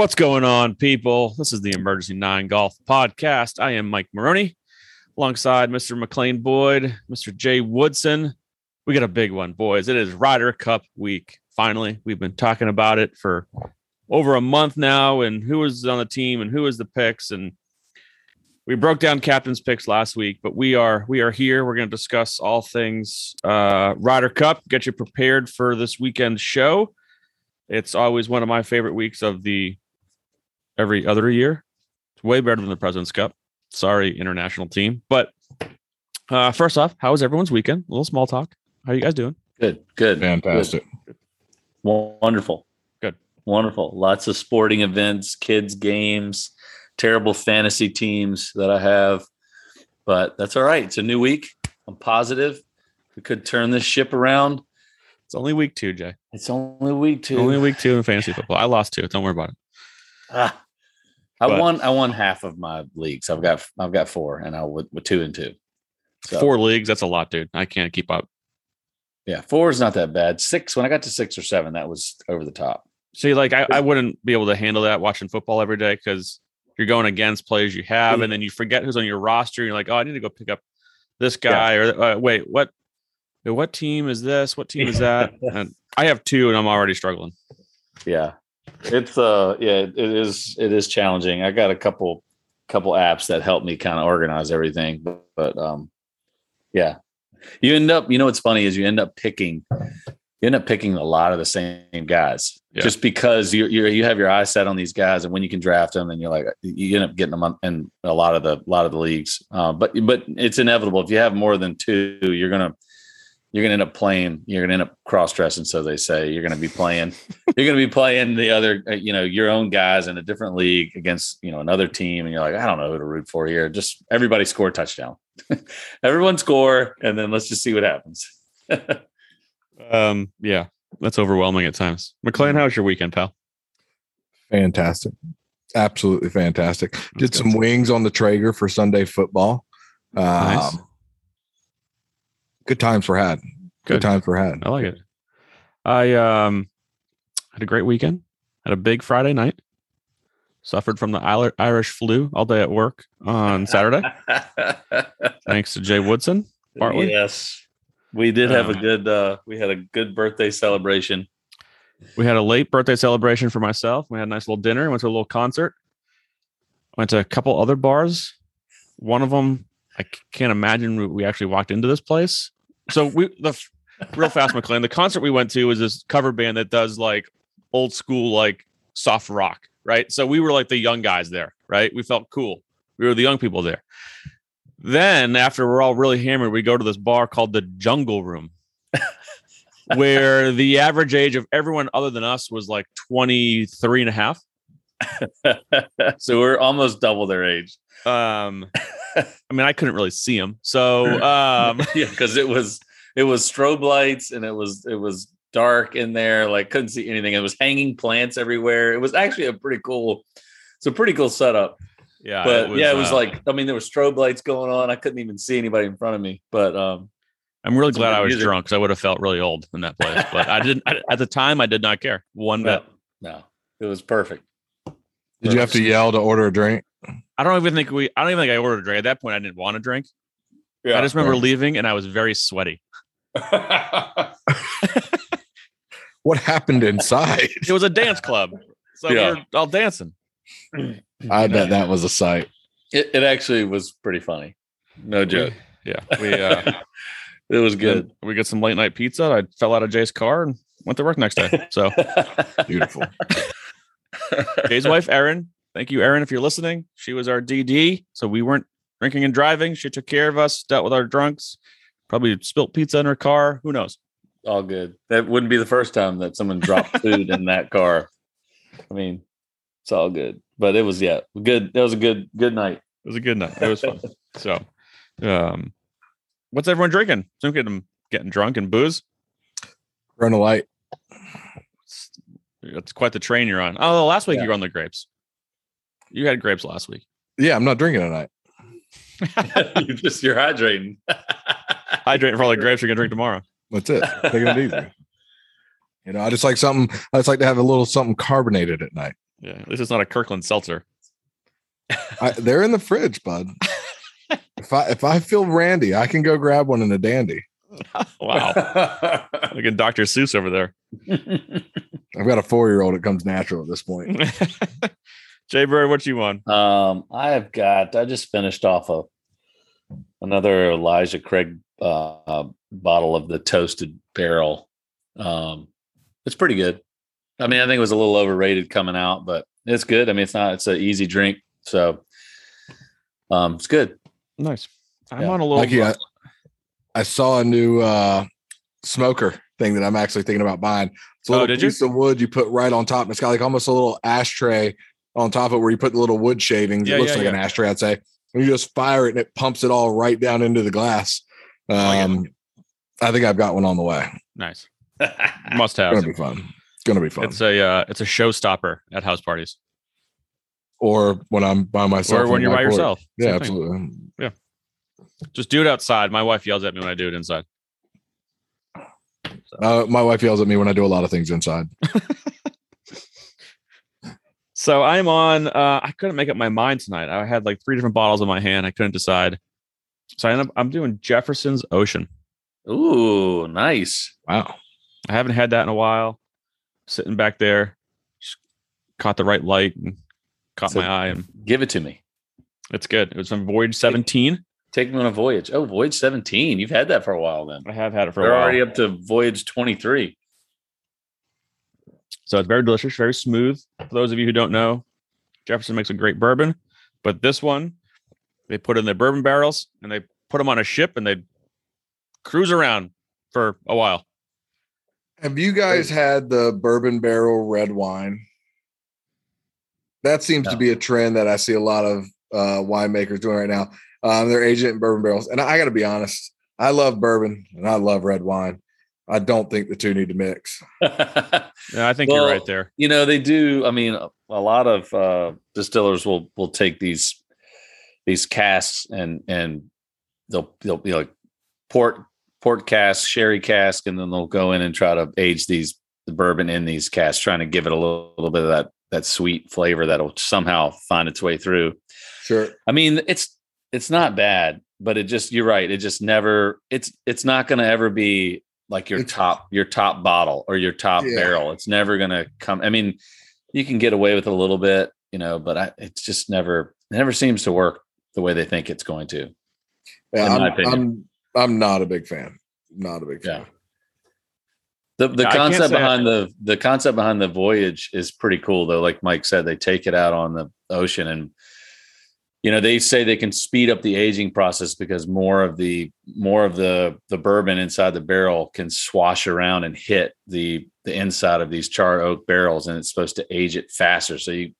What's going on, people? This is the Emergency Nine Golf Podcast. I am Mike Maroney alongside Mr. McLean Boyd, Mr. Jay Woodson. We got a big one, boys. It is Ryder Cup week. Finally, we've been talking about it for over a month now, and who is on the team and who is the picks. And we broke down captain's picks last week, but we are we are here. We're going to discuss all things uh, Ryder Cup. Get you prepared for this weekend show. It's always one of my favorite weeks of the every other year. It's way better than the President's Cup. Sorry, international team. But uh, first off, how was everyone's weekend? A little small talk. How are you guys doing? Good, good, Fantastic. good. wonderful, Good. wonderful. Lots of sporting events, kids games, terrible fantasy teams that I have, but that's all right. It's a new week. I'm positive we could turn this ship around. It's only week two, Jay. It's only week two. Only week two in fantasy football. I lost two. Don't worry about it. Ah, I But- won. I won half of my leagues. I've got. I've got four, and I with, with two and two. So, Four leagues. That's a lot, dude. I can't keep up. Yeah, four is not that bad. Six. When I got to six or seven, that was over the top. See, like I, I wouldn't be able to handle that watching football every day because you're going against players you have, and then you forget who's on your roster. You're like, oh, I need to go pick up this guy, or uh, wait, what? What team is this? What team is that? and I have two, and I'm already struggling. Yeah, it's uh, yeah, it is. It is challenging. I got a couple, couple apps that help me kind of organize everything, but, but um, yeah, you end up. You know what's funny is you end up picking, you end up picking a lot of the same guys Yeah. just because you you you have your eyes set on these guys, and when you can draft them, and you're like you end up getting them in a lot of the a lot of the leagues. Uh, but but it's inevitable if you have more than two, you're gonna you're gonna end up playing. You're gonna end up cross dressing, so they say. You're gonna be playing. you're gonna be playing the other, uh, you know, your own guys in a different league against you know another team, and you're like, I don't know who to root for here. Just everybody score a touchdown. Everyone score, and then let's just see what happens. Um, yeah, that's overwhelming at times. McLean, how was your weekend, pal? Fantastic. Absolutely fantastic. Did some good. wings on the Traeger for Sunday football. Um, Nice. Good times were had. Good, Good. times were had. I like it. I um had a great weekend. Had a big Friday night. Suffered from the Irish flu all day at work on Saturday. thanks to Jay Woodson. Partly. Yes, we did have a Um, good. uh We had a good birthday celebration. We had a late birthday celebration for myself. We had a nice little dinner. Went to a little concert. Went to a couple other bars. One of them, I can't imagine we- we actually walked into this place. So we the real fast McLean. The concert we went to was this cover band that does like old school like soft rock, right? So we were like the young guys there, right? We felt cool. We were the young people there. Then after we're all really hammered, we go to this bar called the Jungle Room where the average age of everyone other than us was like 23 and a half. so we're almost double their age. Um, I mean, I couldn't really see them. So, um, yeah, because it was it was strobe lights and it was it was dark in there. Like couldn't see anything. It was hanging plants everywhere. It was actually a pretty cool. It's a pretty cool setup. yeah, But yeah, it was uh, like I mean there were strobe lights going on. I couldn't even see anybody in front of me. But um, I'm really glad I was music. drunk because I would have felt really old in that place. But I didn't, I, at the time, I did not care one bit. no, no, it was perfect. Did you have to yell to order a drink? I don't even think we, I don't even think I ordered a drink. At that point, I didn't want to drink. Yeah. I just remember leaving and I was very sweaty. What happened inside? It was a dance club. So Yeah. we were all dancing. I bet that was a sight. it, it actually was pretty funny. No joke. Yeah. We, uh, it was good. we get some late night pizza. I fell out of Jay's car and went to work next day. So, Beautiful. Jay's wife, Erin. Thank you, Erin, if you're listening. She was our DD, so we weren't drinking and driving. She took care of us, dealt with our drunks, probably spilt pizza in her car. Who knows? all good. That wouldn't be the first time that someone dropped food in that car. I mean, it's all good. But it was yeah, good. That was a good good night. It was a good night. It was fun. so, um, what's everyone drinking? Some getting getting drunk and booze. Run a light. It's, it's quite the train you're on. Oh, last week Yeah. you were on the grapes. You had grapes last week. Yeah, I'm not drinking tonight. you just you're hydrating. Hydrating for all the grapes you're gonna drink tomorrow. That's it. Taking it easy. You know, I just like something. I just like to have a little something carbonated at night. Yeah, at least it's not a Kirkland seltzer. I, they're in the fridge, bud. if I if I feel randy, I can go grab one in a dandy. wow, like a Dr. Seuss over there. I've got a four year old. It comes natural at this point. Jay Bird, what you want? Um, I have got. I just finished off a another Elijah Craig uh, bottle of the toasted barrel. Um, it's pretty good. I mean, I think it was a little overrated coming out, but it's good. I mean, it's not. It's an easy drink, so um, it's good. Nice. I'm Yeah. on a little. Like, yeah, I saw a new uh smoker thing that I'm actually thinking about buying. It's a Oh, little did you? piece of wood you put right on top. And it's got like almost a little ashtray on top of it where you put the little wood shavings. Yeah, it looks yeah, like an yeah. ashtray, I'd say. And you just fire it and it pumps it all right down into the glass. like it. Um, I think I've got one on the way. nice. Must It's have. gonna be fun. It's gonna be fun. It's a uh, it's a showstopper at house parties or when I'm by myself. or when you're by porch. yourself. Yeah, Same thing. absolutely. Yeah. Just do it outside. My wife yells at me when I do it inside. Uh, my wife yells at me when I do a lot of things inside. So I'm on. Uh, I couldn't make up my mind tonight. I had like three different bottles in my hand. I couldn't decide. So I I'm doing Jefferson's Ocean. Ooh, nice. Wow. I haven't had that in a while. Sitting back there, just caught the right light and caught So- my eye, and Give it to me. it's good. It was from Voyage 17. Take me on a voyage. Oh, voyage 17. You've had that for a while then. I have had it for We're a while. already up to voyage 23. So it's very delicious, very smooth. For those of you who don't know, Jefferson makes a great bourbon, but this one they put in their bourbon barrels and they put them on a ship and they cruise around for a while. Have you guys had the bourbon barrel red wine? That seems to be a trend that I see a lot of uh, winemakers doing right now. Um, they're aging in bourbon barrels, and I got to be honest, I love bourbon and I love red wine. I don't think the two need to mix. Yeah, I think Well, you're right there. you know they do i mean a lot of uh distillers will will take these these casks and and they'll they'll be like port port cask sherry cask and then they'll go in and try to age these the bourbon in these casks trying to give it a little, little bit of that that sweet flavor that'll somehow find its way through Sure. i mean it's it's not bad but it just you're right it just never it's it's not going to ever be like your It's- top your top bottle or your top Yeah. barrel it's never going to come i mean you can get away with a little bit you know but I, it's just never it never seems to work the way they think it's going to Yeah, In I'm, opinion. I'm I'm not a big fan. Not a big Yeah. fan. the the Yeah, concept say I- behind the the concept behind the voyage is pretty cool though like mike said they take it out on the ocean and you know they say they can speed up the aging process because more of the more of the the bourbon inside the barrel can swash around and hit the the inside of these charred oak barrels and it's supposed to age it faster. So you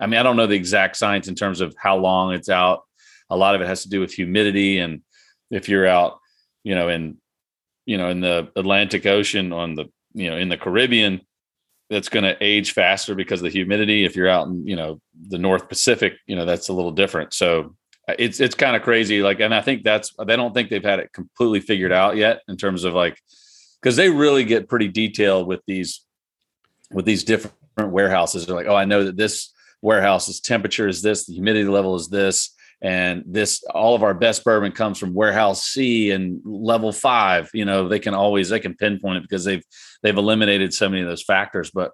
i mean i don't know the exact science in terms of how long it's out. A lot of it has to do with humidity and if you're out you know in you know in the atlantic ocean on the you know in the caribbean that's going to age faster because of the humidity. If you're out in you know the north pacific you know that's a little different. So uh, it's it's kind of crazy like and i think that's they don't think they've had it completely figured out yet in terms of like because they really get pretty detailed with these with these different warehouses. They're like oh i know that this warehouse's temperature is this the humidity level is this and this all of our best bourbon comes from warehouse c and level five you know they can always they can pinpoint it because they've they've eliminated so many of those factors. But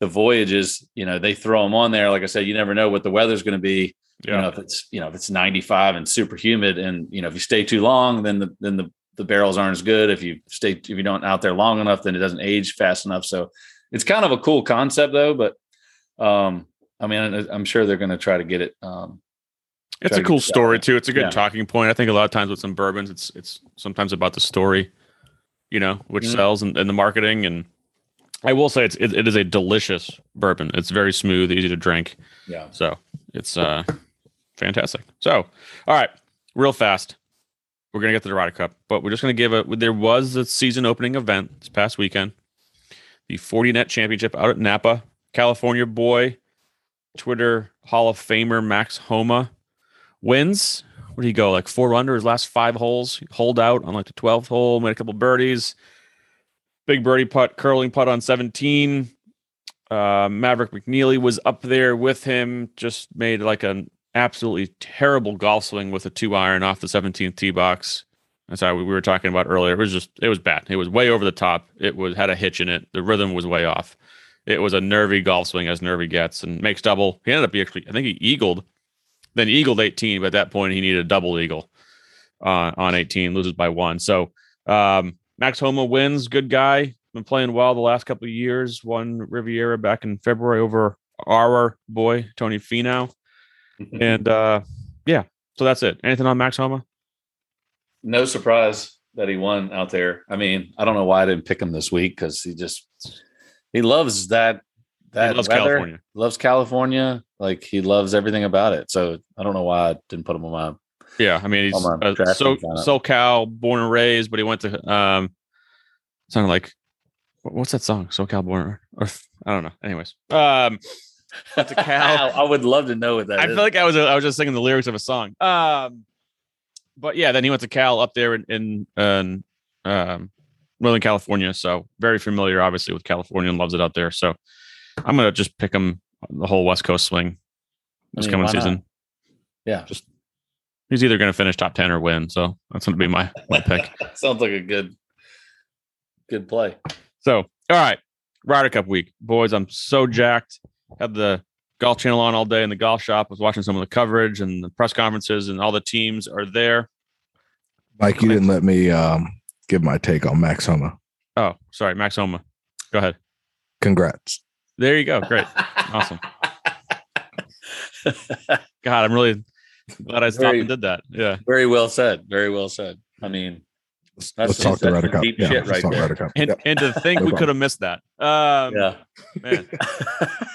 the voyages you know they throw them on there. Like i said you never know what the weather's going to be. You know if it's you know if it's 95 and super humid and you know if you stay too long then the then the, the barrels aren't as good. If you stay if you don't out there long enough then it doesn't age fast enough. So it's kind of a cool concept though. But um i mean i'm sure they're going to try to get it um It's a cool story too. It's a good Yeah. talking point. I think a lot of times with some bourbons, it's it's sometimes about the story, you know, which Mhm. sells and, and the marketing. And I will say it's it, it is a delicious bourbon. It's very smooth, easy to drink. yeah So it's uh fantastic. So all right, real fast. We're gonna get to the Ryder Cup, but we're just gonna give a there was a season opening event this past weekend. The Fortinet championship out at Napa. California boy, Twitter Hall of Famer Max Homa wins. Where did he go? Like four under his last five holes. Hold out on like the 12th hole, made a couple birdies. Big birdie putt, curling putt on 17. Uh, Maverick McNealy was up there with him, just made like an absolutely terrible golf swing with a two iron off the 17th tee box. That's how we were talking about earlier. It was just, it was bad. It was way over the top. It was had a hitch in it. The rhythm was way off. It was a nervy golf swing as nervy gets and makes double. He ended up actually, I think he eagled, then he eagled 18, but at that point he needed a double eagle uh, on 18, loses by one. So um, Max Homa wins. Good guy. Been playing well the last couple of years. Won Riviera back in February over our boy Tony Finau. and uh, yeah, so that's it. Anything on Max Homa? no surprise that he won out there. I mean, I don't know why I didn't pick him this week because he just he loves that that He loves weather, California. loves California. Like he loves everything about it. So I don't know why I didn't put him on my Yeah, I mean he's uh, so. SoCal, born and raised, but he went to um, sounded like what's that song? SoCal, born or I don't know. Anyways, um, went to Cal. I would love to know what that I is. feel like I was I was just singing the lyrics of a song. Um, but yeah, then he went to Cal up there in in, in um, Northern California, so very familiar, obviously, with California and loves it out there. So I'm gonna just pick him the whole West Coast swing this mean, coming why not? season. yeah, Just He's either gonna finish top ten or win, so that's gonna be my my pick. sounds like a good good play. So, all right, Ryder Cup week, boys. I'm so jacked. Had the golf channel on all day in the golf shop. Was watching some of the coverage and the press conferences, and all the teams are there. Mike, you didn't let me um, give my take on Max Homa. Oh, sorry, Max Homa. Go ahead. Congrats. There you go. Great. Awesome. God, I'm really glad I stopped Very- and did that. Yeah. Very well said. Very well said. I mean, Let's, That's- let's talk the that's Ryder Cup. deep Yeah, shit right there. Cup. And Yep. and to think No we could have missed that. Um yeah. man.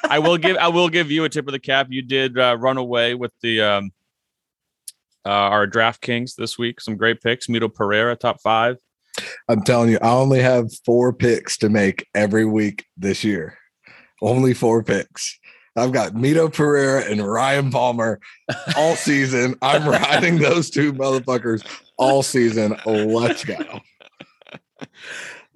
I will give I will give you a tip of the cap. You did uh, run away with the um uh, our DraftKings this week. Some great picks. Mito Pereira, top five. I'm telling you, I only have four picks to make every week this year. Only four picks. I've got Mito Pereira and Ryan Palmer all season. I'm riding those two motherfuckers all season. Let's go.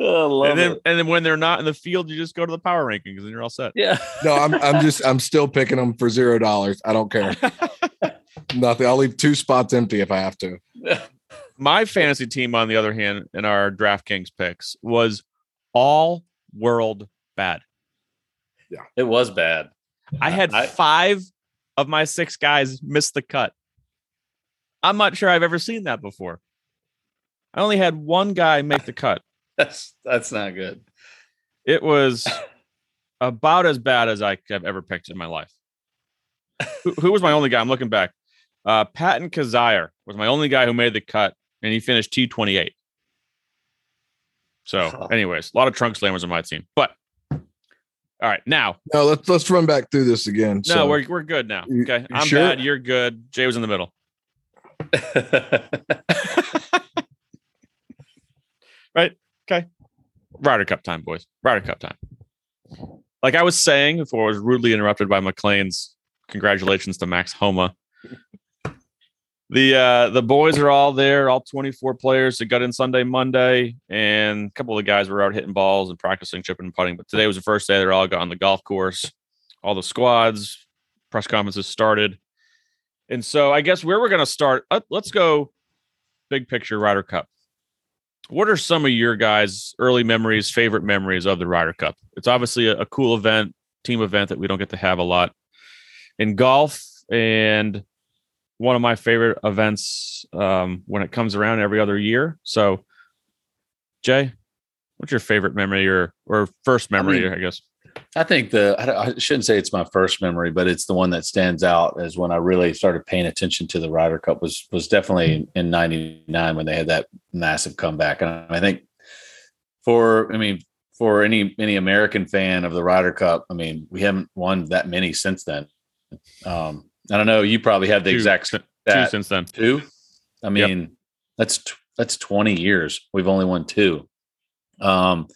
I love and then it. and then when they're not in the field, you just go to the power rankings and you're all set. Yeah. No, I'm I'm just I'm still picking them for zero dollars. I don't care. Nothing. I'll leave two spots empty if I have to. My fantasy team, on the other hand, in our DraftKings picks was all world bad. It was bad. I had I- five of my six guys miss the cut. I'm not sure I've ever seen that before. I only had one guy make the cut. That's that's not good. It was about as bad as I have ever picked in my life. who, who was my only guy? I'm looking back. Uh, Patton Kizzire was my only guy who made the cut, and he finished T28. So, anyways, a lot of trunk slammers on my team. But all right, now No, let's let's run back through this again. no, So, we're we're good now. You- Okay, you I'm sure? bad. You're good. Jay was in the middle. Right. Okay. Ryder Cup time, boys. Ryder Cup time. Like I was saying before, I was rudely interrupted by McLean's congratulations to Max Homa. The uh the boys are all there, all 24 players that got in Sunday, Monday, and a couple of the guys were out hitting balls and practicing chipping and putting. But today was the first day they're all got on the golf course. All the squads, press conferences started. And so I guess where we're gonna start, uh, let's go big picture Ryder Cup what are some of your guys' early memories, favorite memories of the Ryder Cup? It's obviously a, a cool event, team event that we don't get to have a lot in golf, and one of my favorite events um, when it comes around every other year. So, Jay, what's your favorite memory or or first memory? I, mean- guess. I think the I I shouldn't say it's my first memory, but it's the one that stands out as when I really started paying attention to the Ryder Cup was was definitely in '99 when they had that massive comeback, and I think for I mean for any any American fan of the Ryder Cup, I mean we haven't won that many since then. Um, I don't know. You probably have the Two- exact two since then. Two. I mean, that's t- that's twenty years. We've only won two. Um,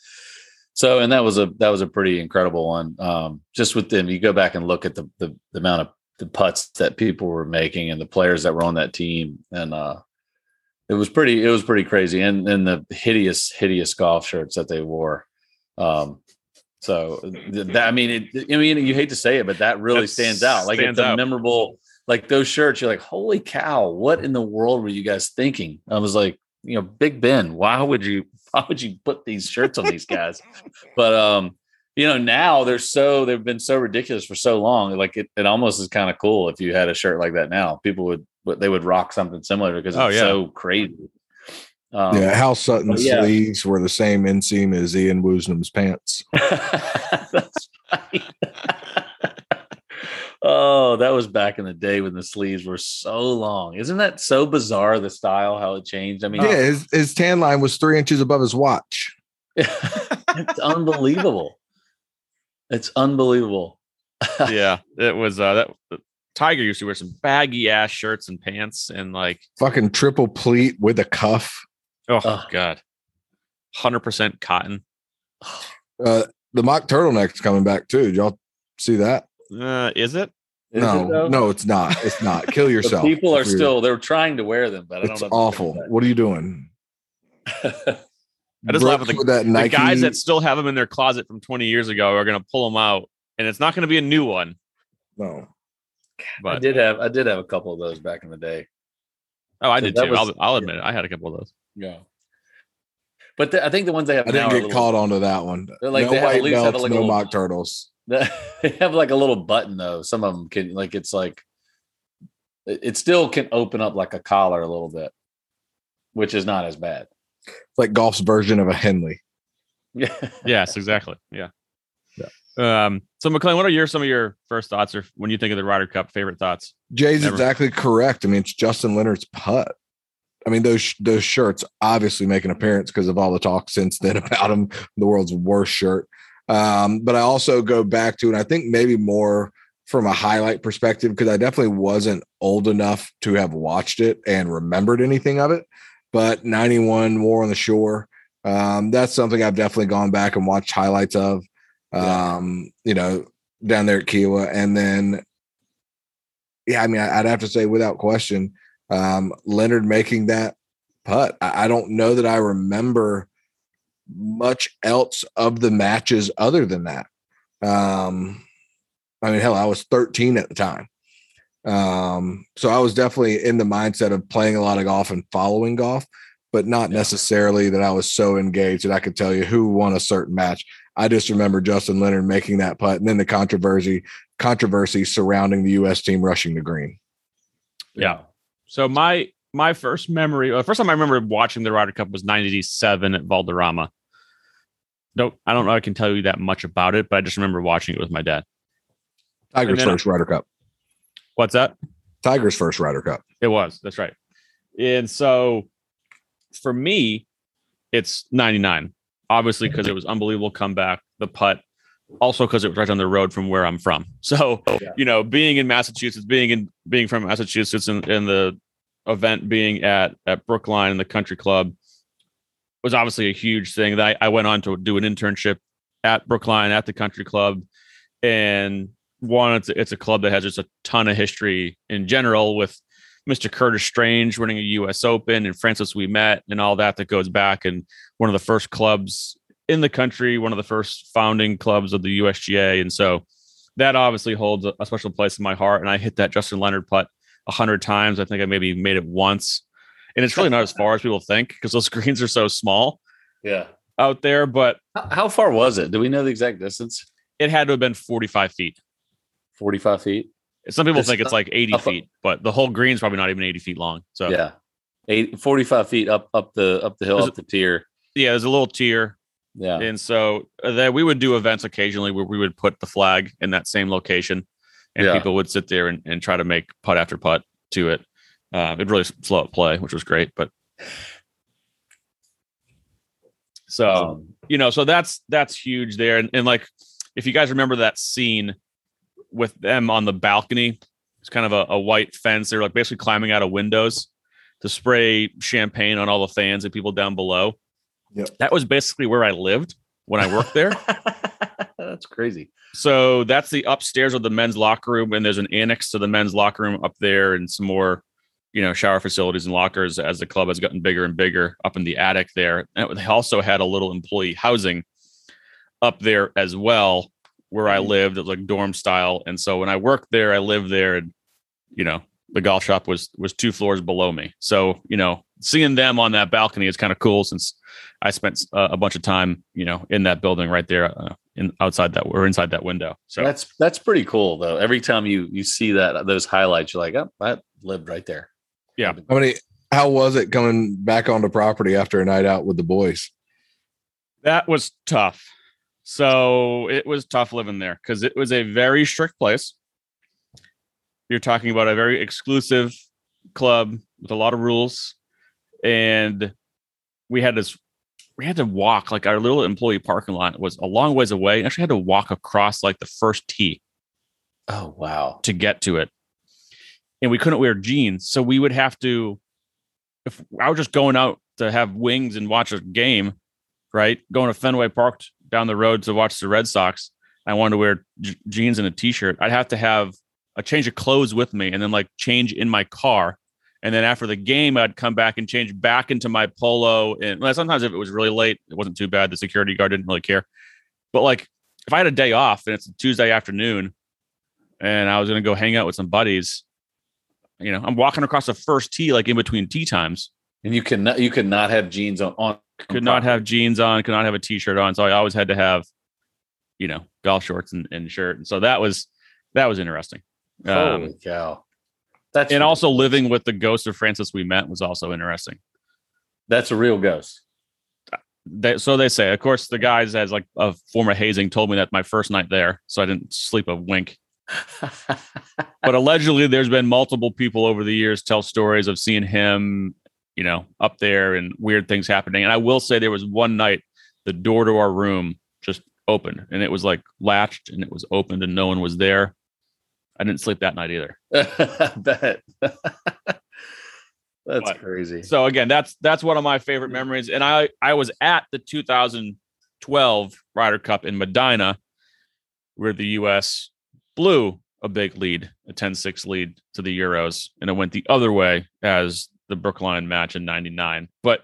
so and that was a that was a pretty incredible one. Um, just with them, you go back and look at the the, the amount of the putts that people were making and the players that were on that team, and uh, it was pretty it was pretty crazy. And and the hideous hideous golf shirts that they wore. Um, So that I mean, it, I mean, you hate to say it, but that really That stands out. Like stands it's a memorable, like those shirts. You're like, holy cow, what in the world were you guys thinking? I was like, you know, Big Ben. Why would you? Why would you put these shirts on these guys? but um, you know, now they're so they've been so ridiculous for so long. Like it, it almost is kind of cool if you had a shirt like that now. People would would- they would rock something similar because it's Oh, yeah. so crazy. Um, yeah, Hal Sutton's yeah. sleeves were the same inseam as Ian Woosnam's pants. That's right. oh, that was back in the day when the sleeves were so long. Isn't that so bizarre? The style, how it changed. I mean, yeah, his, his tan line was three inches above his watch. it's unbelievable. It's unbelievable. yeah, it was uh that Tiger used to wear some baggy ass shirts and pants and like Fucking triple pleat with a cuff. Oh Ugh. god. 100% cotton. Uh, the mock turtleneck's coming back too. Did y'all see that? Uh, is it? Is it no, though? no, it's not. It's not. Kill yourself. people are still they're trying to wear them, but I don't It's know. if awful. What are you doing? I just laugh at the- with that The guys that still have them in their closet from 20 years ago are going to pull them out and it's not going to be a new one, no. I did have I did have a couple of those back in the day. oh, I so did too. was- I'll, I'll admit it. I had a couple of those. Yeah. But the, I think the ones they have I now didn't are a get little- caught onto that one. They're like- no they have- at white least have belts, like a no little- mock turtles. they have like a little button though. Some of them can like it's like it it still can open up like a collar a little bit, which is not as bad. It's like golf's version of a Henley. Yeah. Yes, exactly. Yeah. Um, so McLean, what are your some of your first thoughts or when you think of the Ryder Cup favorite thoughts? Jay's Never. exactly correct. I mean, it's Justin Leonard's putt. I mean, those those shirts obviously make an appearance because of all the talk since then about him, the world's worst shirt. Um, but I also go back to, and I think maybe more from a highlight perspective, because I definitely wasn't old enough to have watched it and remembered anything of it. But 91 War on the Shore, um, that's something I've definitely gone back and watched highlights of. Yeah. Um, you know, down there at Kiawah. And then yeah, I mean, I'd have to say without question, um, Leonard making that putt. I, I don't know that I remember much else of the matches other than that. Um, I mean, hell, I was 13 at the time. Um, so I was definitely in the mindset of playing a lot of golf and following golf, but not Yeah. necessarily that I was so engaged that I could tell you who won a certain match. I just remember Justin Leonard making that putt and then the controversy controversy surrounding the US team rushing the green. Yeah. So my my first memory, uh, first time I remember watching the Ryder Cup was '97 at Valderrama. Don't I don't know I can tell you that much about it, but I just remember watching it with my dad. Tiger's then- first Ryder Cup. What's that? Tiger's first Ryder Cup. It was. That's right. And so for me, it's 99. Obviously, because it was unbelievable comeback, the putt. Also, because it was right on the road from where I'm from. So, Yeah. you know, being in Massachusetts, being in being from Massachusetts and, and the event being at at Brookline and the country club was obviously a huge thing. That I, I went on to do an internship at Brookline at the country club. And one, it's, it's a club that has just a ton of history in general with Mr. Curtis Strange winning a US Open and Francis Ouimet and all that that goes back and one of the first clubs in the country, one of the first founding clubs of the USGA. And so that obviously holds a, a special place in my heart. And I hit that Justin Leonard putt a hundred times. I think I maybe made it once. And it's really not as far as people think because those greens are so small Yeah. out there, but How, how far was it? Do we know the exact distance? it had to have been 45 feet. 45 feet. Some people It's think it's like 80 up- feet, but the whole green's probably not even 80 feet long. So Yeah. Eight, 45 feet up up the up the hill, Is up the tier. yeah, there's a little tier. Yeah. And so uh, that we would do events occasionally where we would put the flag in that same location and Yeah. people would sit there and, and try to make putt after putt to it. Uh, it'd really slow up play, which was great. But so, Um, you know, so that's that's huge there. And, and like, if you guys remember that scene with them on the balcony, it's kind of a, a white fence. They're like basically climbing out of windows to spray champagne on all the fans and people down below. Yep. That was basically where I lived when I worked there. That's crazy. So that's the upstairs of the men's locker room, and there's an annex to the men's locker room up there, and some more, you know, shower facilities and lockers as the club has gotten bigger and bigger up in the attic there. And they also had a little employee housing up there as well where I mm-hmm. lived. It was like dorm style. And so when I worked there, I lived there and, you know, the golf shop was was two floors below me. So, you know, seeing them on that balcony is kind of cool since I spent uh, a bunch of time, you know, in that building right there uh, in outside that or inside that window. So that's that's pretty cool though. Every time you you see that those highlights, you're like, oh, I lived right there. Yeah. How many? How was it coming back onto property after a night out with the boys? that was tough. So it was tough living there because it was a very strict place. You're talking about a very exclusive club with a lot of rules, and we had this. We had to walk like our little employee parking lot was a long ways away. Actually, had to walk across like the first tee Oh wow. to get to it. And we couldn't wear jeans. So we would have to, if I was just going out to have wings and watch a game, right? Going to Fenway Park down the road to watch the Red Sox. I wanted to wear j- jeans and a t shirt. I'd have to have a change of clothes with me and then like change in my car. And then after the game, I'd come back and change back into my polo. And well, sometimes if it was really late, it wasn't too bad. The security guard didn't really care. But like if I had a day off and it's a Tuesday afternoon and I was going to go hang out with some buddies, you know, I'm walking across the first tee, like in between tea times. And you cannot, you could not have jeans on. on Could not have jeans on, could not have a t-shirt on. So I always had to have, you know, golf shorts and, and shirt. And so that was that was interesting. Holy Um, cow. That's and also living with the ghost of Francis Ouimet was also interesting. That's a real ghost. They, so they say, of course, the guys as like a former hazing told me that my first night there, so I didn't sleep a wink. But allegedly, there's been multiple people over the years tell stories of seeing him, you know, up there and weird things happening. And I will say there was one night the door to our room just opened and it was like latched and it was opened and no one was there. I didn't sleep that night either. Bet. That's But- crazy. So again, that's that's one of my favorite memories. And I I was at the 2012 Ryder Cup in Medinah, where the U.S. blew a big lead, a 10-6 lead to the Euros, and it went the other way as the Brookline match in '99. But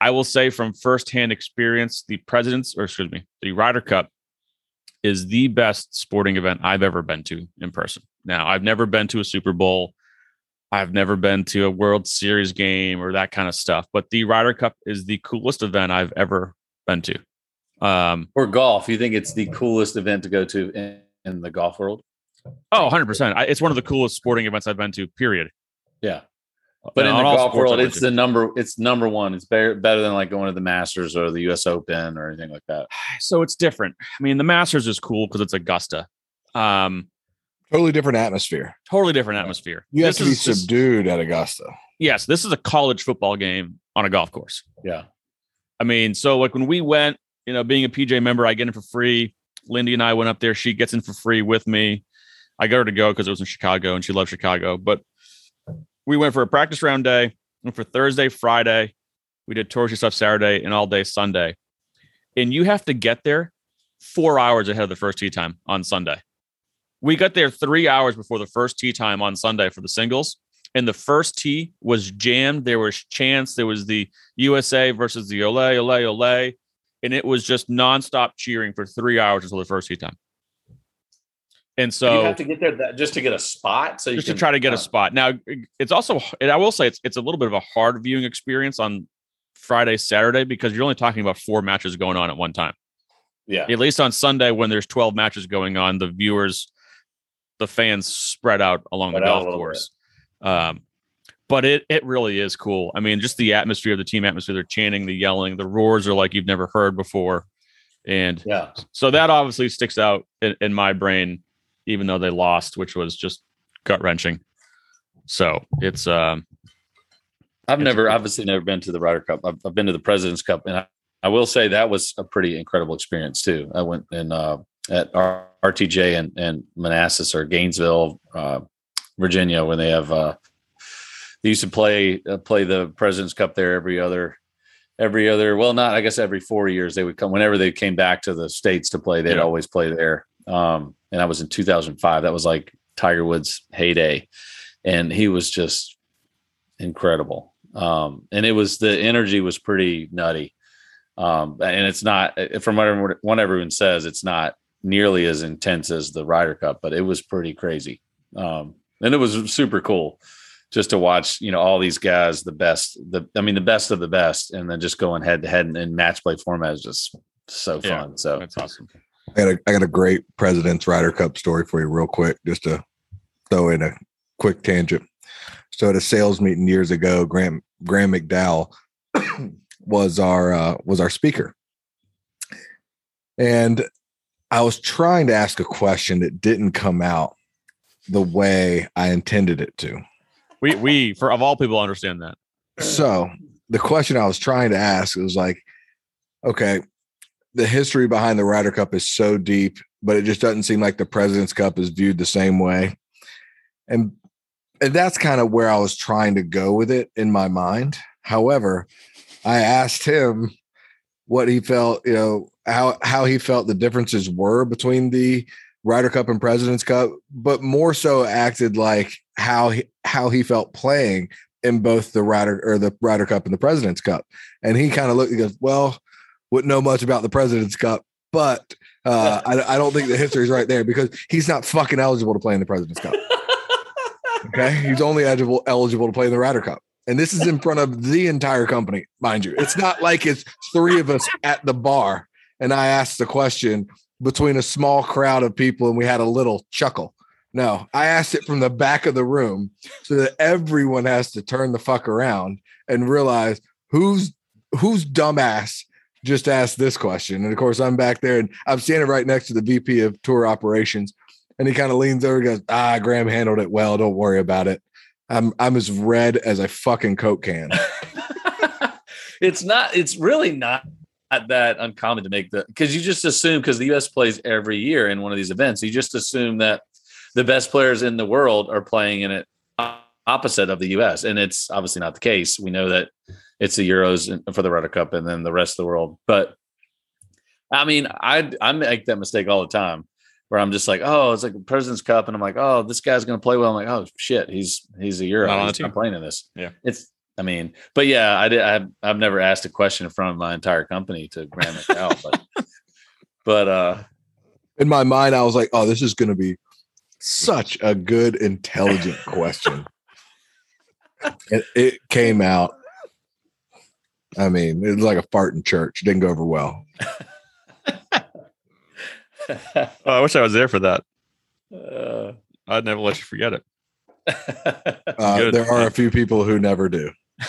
I will say from firsthand experience, the Presidents, or excuse me, the Ryder Cup is the best sporting event I've ever been to in person. Now, I've never been to a Super Bowl. I've never been to a World Series game or that kind of stuff, but the Ryder Cup is the coolest event I've ever been to. Um, Or golf. You think it's the coolest event to go to in, in the golf world? oh, 100%. I, it's one of the coolest sporting events I've been to, period. Yeah. But And in the golf world, it's the number. It's number one. It's better better than like going to the Masters or the U.S. Open or anything like that. so it's different. I mean, the Masters is cool because it's Augusta. Um, Totally different atmosphere. totally different atmosphere. You have to be is just- subdued at Augusta. yes, this is a college football game on a golf course. Yeah. I mean, so like when we went, you know, being a PGA member, I get in for free. Lindy and I went up there. She gets in for free with me. I got her to go because it was in Chicago and she loved Chicago. But we went for a practice round day and for Thursday, Friday. We did touristy stuff Saturday and all day Sunday. And you have to get there four hours ahead of the first tee time on Sunday. We got there three hours before the first tee time on Sunday for the singles. And the first tee was jammed. There was chants. There was the USA versus the Ole, Ole, Ole. And it was just nonstop cheering for three hours until the first tee time. And so you have to get there that, just to get a spot. So you just can to try to get a uh, spot. Now, it's also, and I will say it's it's a little bit of a hard viewing experience on Friday, Saturday, because you're only talking about four matches going on at one time. Yeah. At least on Sunday, when there's 12 matches going on, the viewers, the fans spread out along Spread the out golf course. Um, but it it really is cool. I mean, just the atmosphere, of the team atmosphere, they're chanting, the yelling, the roars are like you've never heard before. And Yeah. so that obviously sticks out in, in my brain, even though they lost, which was just gut wrenching. So it's um I've It's never, obviously, never been to the Ryder Cup. I've, I've been to the President's Cup, and I, I will say that was a pretty incredible experience too. I went in uh, at R- RTJ and, and Manassas or Gainesville, uh, Virginia, when they have uh, they used to play uh, play the President's Cup there every other every other well not I guess every four years they would come whenever they came back to the states to play they'd Yeah. always play there. Um, and I was in 2005. That was like Tiger Woods' heyday, and he was just incredible. Um, and it was the energy was pretty nutty. Um, and it's not from what everyone, says, it's not nearly as intense as the Ryder Cup, but it was pretty crazy. Um, and it was super cool just to watch, you know, all these guys, the best, the I mean, the best of the best, and then just going head to head in match play format is just so Yeah, fun. so That's awesome. I got a, I got a great President's Ryder Cup story for you, real quick, just to throw in a quick tangent. So at a sales meeting years ago, Graham Graham McDowell was our uh, was our speaker, and I was trying to ask a question that didn't come out the way I intended it to. We we for of all people understand that. So the question I was trying to ask was like, okay, the history behind the Ryder Cup is so deep, but it just doesn't seem like the President's Cup is viewed the same way. And and that's kind of where I was trying to go with it in my mind. However, I asked him what he felt, you know, how how he felt the differences were between the Ryder Cup and President's Cup, but more so acted like how he how he felt playing in both the Ryder or the Ryder Cup and the President's Cup. And he kind of looked, he goes, Well, wouldn't know much about the President's Cup, but uh, I, I don't think the history is right there because he's not fucking eligible to play in the President's Cup. Okay. He's only eligible eligible to play in the Ryder Cup. And this is in front of the entire company, mind you. It's not like it's three of us at the bar. And I asked the question between a small crowd of people and we had a little chuckle. No, I asked it from the back of the room so that everyone has to turn the fuck around and realize who's who's dumbass just asked this question. And of course, I'm back there and I'm standing right next to the VP of tour operations. And he kind of leans over and goes, Ah, Graham handled it well. Don't worry about it. I'm I'm as red as a fucking Coke can. it's not it's really not that uncommon to make the because you just assume because the US plays every year in one of these events, you just assume that the best players in the world are playing in it opposite of the US. And it's obviously not the case. We know that it's the Euros for the Ryder Cup and then the rest of the world. But I mean, I I make that mistake all the time where I'm just like, oh, it's like a President's Cup, and I'm like, oh, this guy's gonna play well. I'm like, oh shit, he's he's a Euro. Not on the he's not playing in this. Yeah. It's I mean, but yeah, I did I've, I've never asked a question in front of my entire company to Graham McDowell, but but uh In my mind, I was like, oh, this is gonna be such a good, intelligent question. and it came out. I mean, it was like a fart in church. Didn't go over well. Oh, I wish I was there for that. uh, I'd never let you forget it. Uh, there are a few people who never do.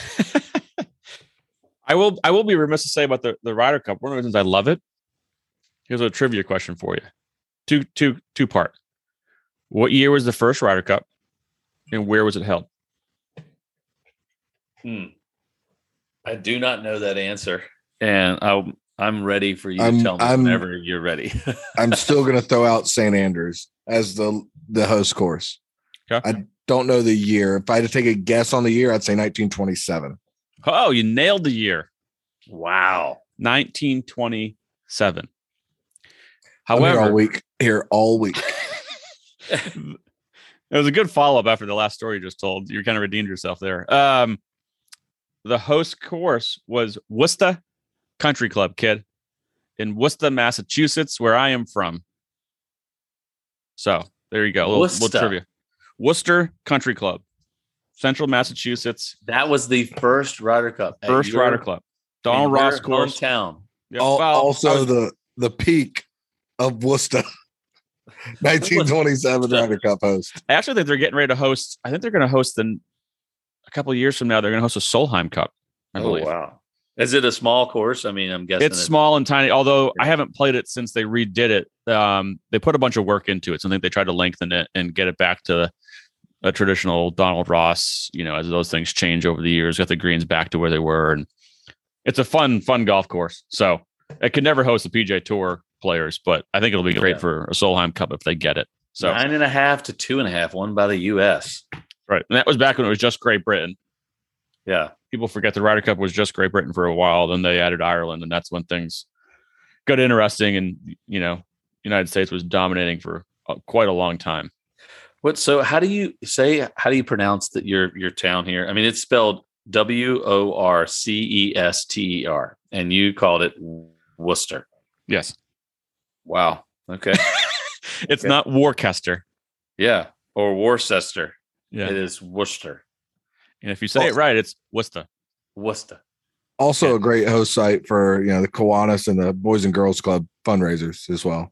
I will I will be remiss to say about the, the Ryder Cup. One of the reasons I love it. Here's a trivia question for you. Two two two part. What year was the first Ryder Cup? And where was it held? Hmm. I do not know that answer, and I'm I'm ready for you I'm- to tell me I'm- whenever you're ready. I'm still gonna throw out St. Andrews as the the host course. Okay. I don't know the year. If I had to take a guess on the year, I'd say 1927. Oh, you nailed the year. wow. 1927. I'm here all week. Here all week. it was a good follow up after the last story you just told. You kind of redeemed yourself there. Um, the host course was Worcester Country Club, kid, in Worcester, Massachusetts, where I am from. So there you go. A little, little Worcester. trivia. Worcester Country Club, Central Massachusetts, That was the first Ryder Cup. first your- Ryder Club. in Donald Ross course. hometown. Yeah, Al- well, also was- the the peak of Worcester. 1927 Ryder Cup host. I actually think they're getting ready to host. I think they're going to host in a couple of years from now. They're going to host a Solheim Cup. I Oh believe. wow. Is it a small course? I mean, I'm guessing it's small and tiny. Although I haven't played it since they redid it. Um, they put a bunch of work into it, so I think they tried to lengthen it and get it back to a traditional Donald Ross. You know, as those things change over the years, got the greens back to where they were, and it's a fun, fun golf course. So it could never host the PGA Tour players, but I think it'll be great Yeah. for a Solheim Cup if they get it. So nine and a half to two and a half, won by the U.S. right, and that was back when it was just Great Britain. Yeah. people forget the Ryder Cup was just Great Britain for a while. Then they added Ireland, and that's when things got interesting. And you know, United States was dominating for quite a long time. What? So how do you say? How do you pronounce that your your town here? I mean, it's spelled W O R C E S T E R. and you called it Worcester. Yes. Wow. Okay. It's Okay. not Worcester. yeah. Or Worcester. Yeah. It is Worcester. And if you say it right, it's Worcester. Worcester. Also Yeah. a great host site for you know the Kiwanis and the Boys and Girls Club fundraisers as well.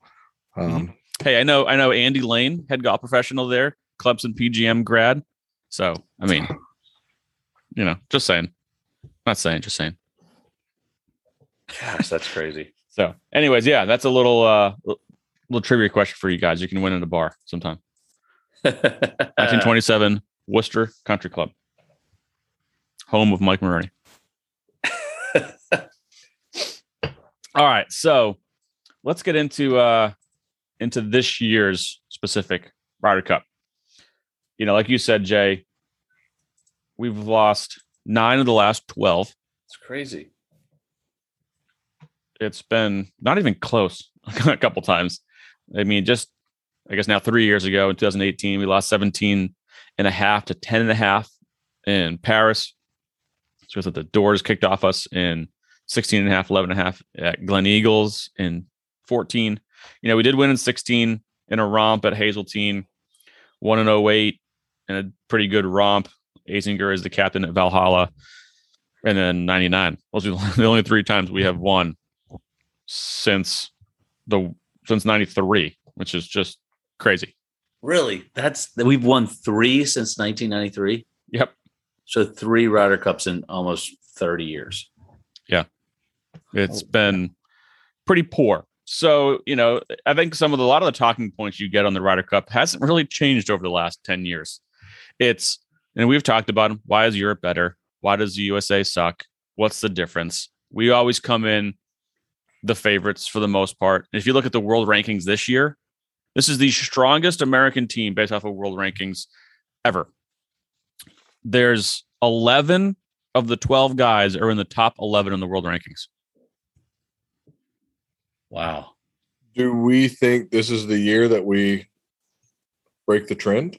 Um, Hey, I know I know Andy Lane, head golf professional there, Clemson PGM grad. So I mean, you know, just saying. Not saying, just saying. Gosh, that's crazy. So, anyways, yeah, that's a little uh little trivia question for you guys. You can win at a bar sometime. 1927 Worcester Country Club, home of Mike Maroney. All right, so let's get into uh into this year's specific Ryder Cup. You know, like you said, Jay, we've lost nine of the last twelve. it's crazy. It's been not even close a couple times. I mean, just I guess now three years ago in 2018, we lost 17 and a half to 10 and a half in Paris. So that the doors kicked off us in 16 and a half, 11 and a half at Gleneagles in 14. You know, we did win in 16 in a romp at Hazeltine, one in 08 and a pretty good romp. Azinger is the captain at Valhalla. And then 99. Those are the only three times we have won since the since 93, which is just crazy. Really? That's we've won three since 1993. Yep. So three Ryder Cups in almost 30 years. Yeah. it's Oh, been pretty poor. So, you know, I think some of the, a lot of the talking points you get on the Ryder Cup hasn't really changed over the last 10 years. It's, and we've talked about 'em, why is Europe better? Why does the USA suck? What's the difference? We always come in the favorites for the most part. And if you look at the world rankings this year, this is the strongest American team based off of world rankings ever. There's 11 of the 12 guys are in the top 11 in the world rankings. Wow. do we think this is the year that we break the trend?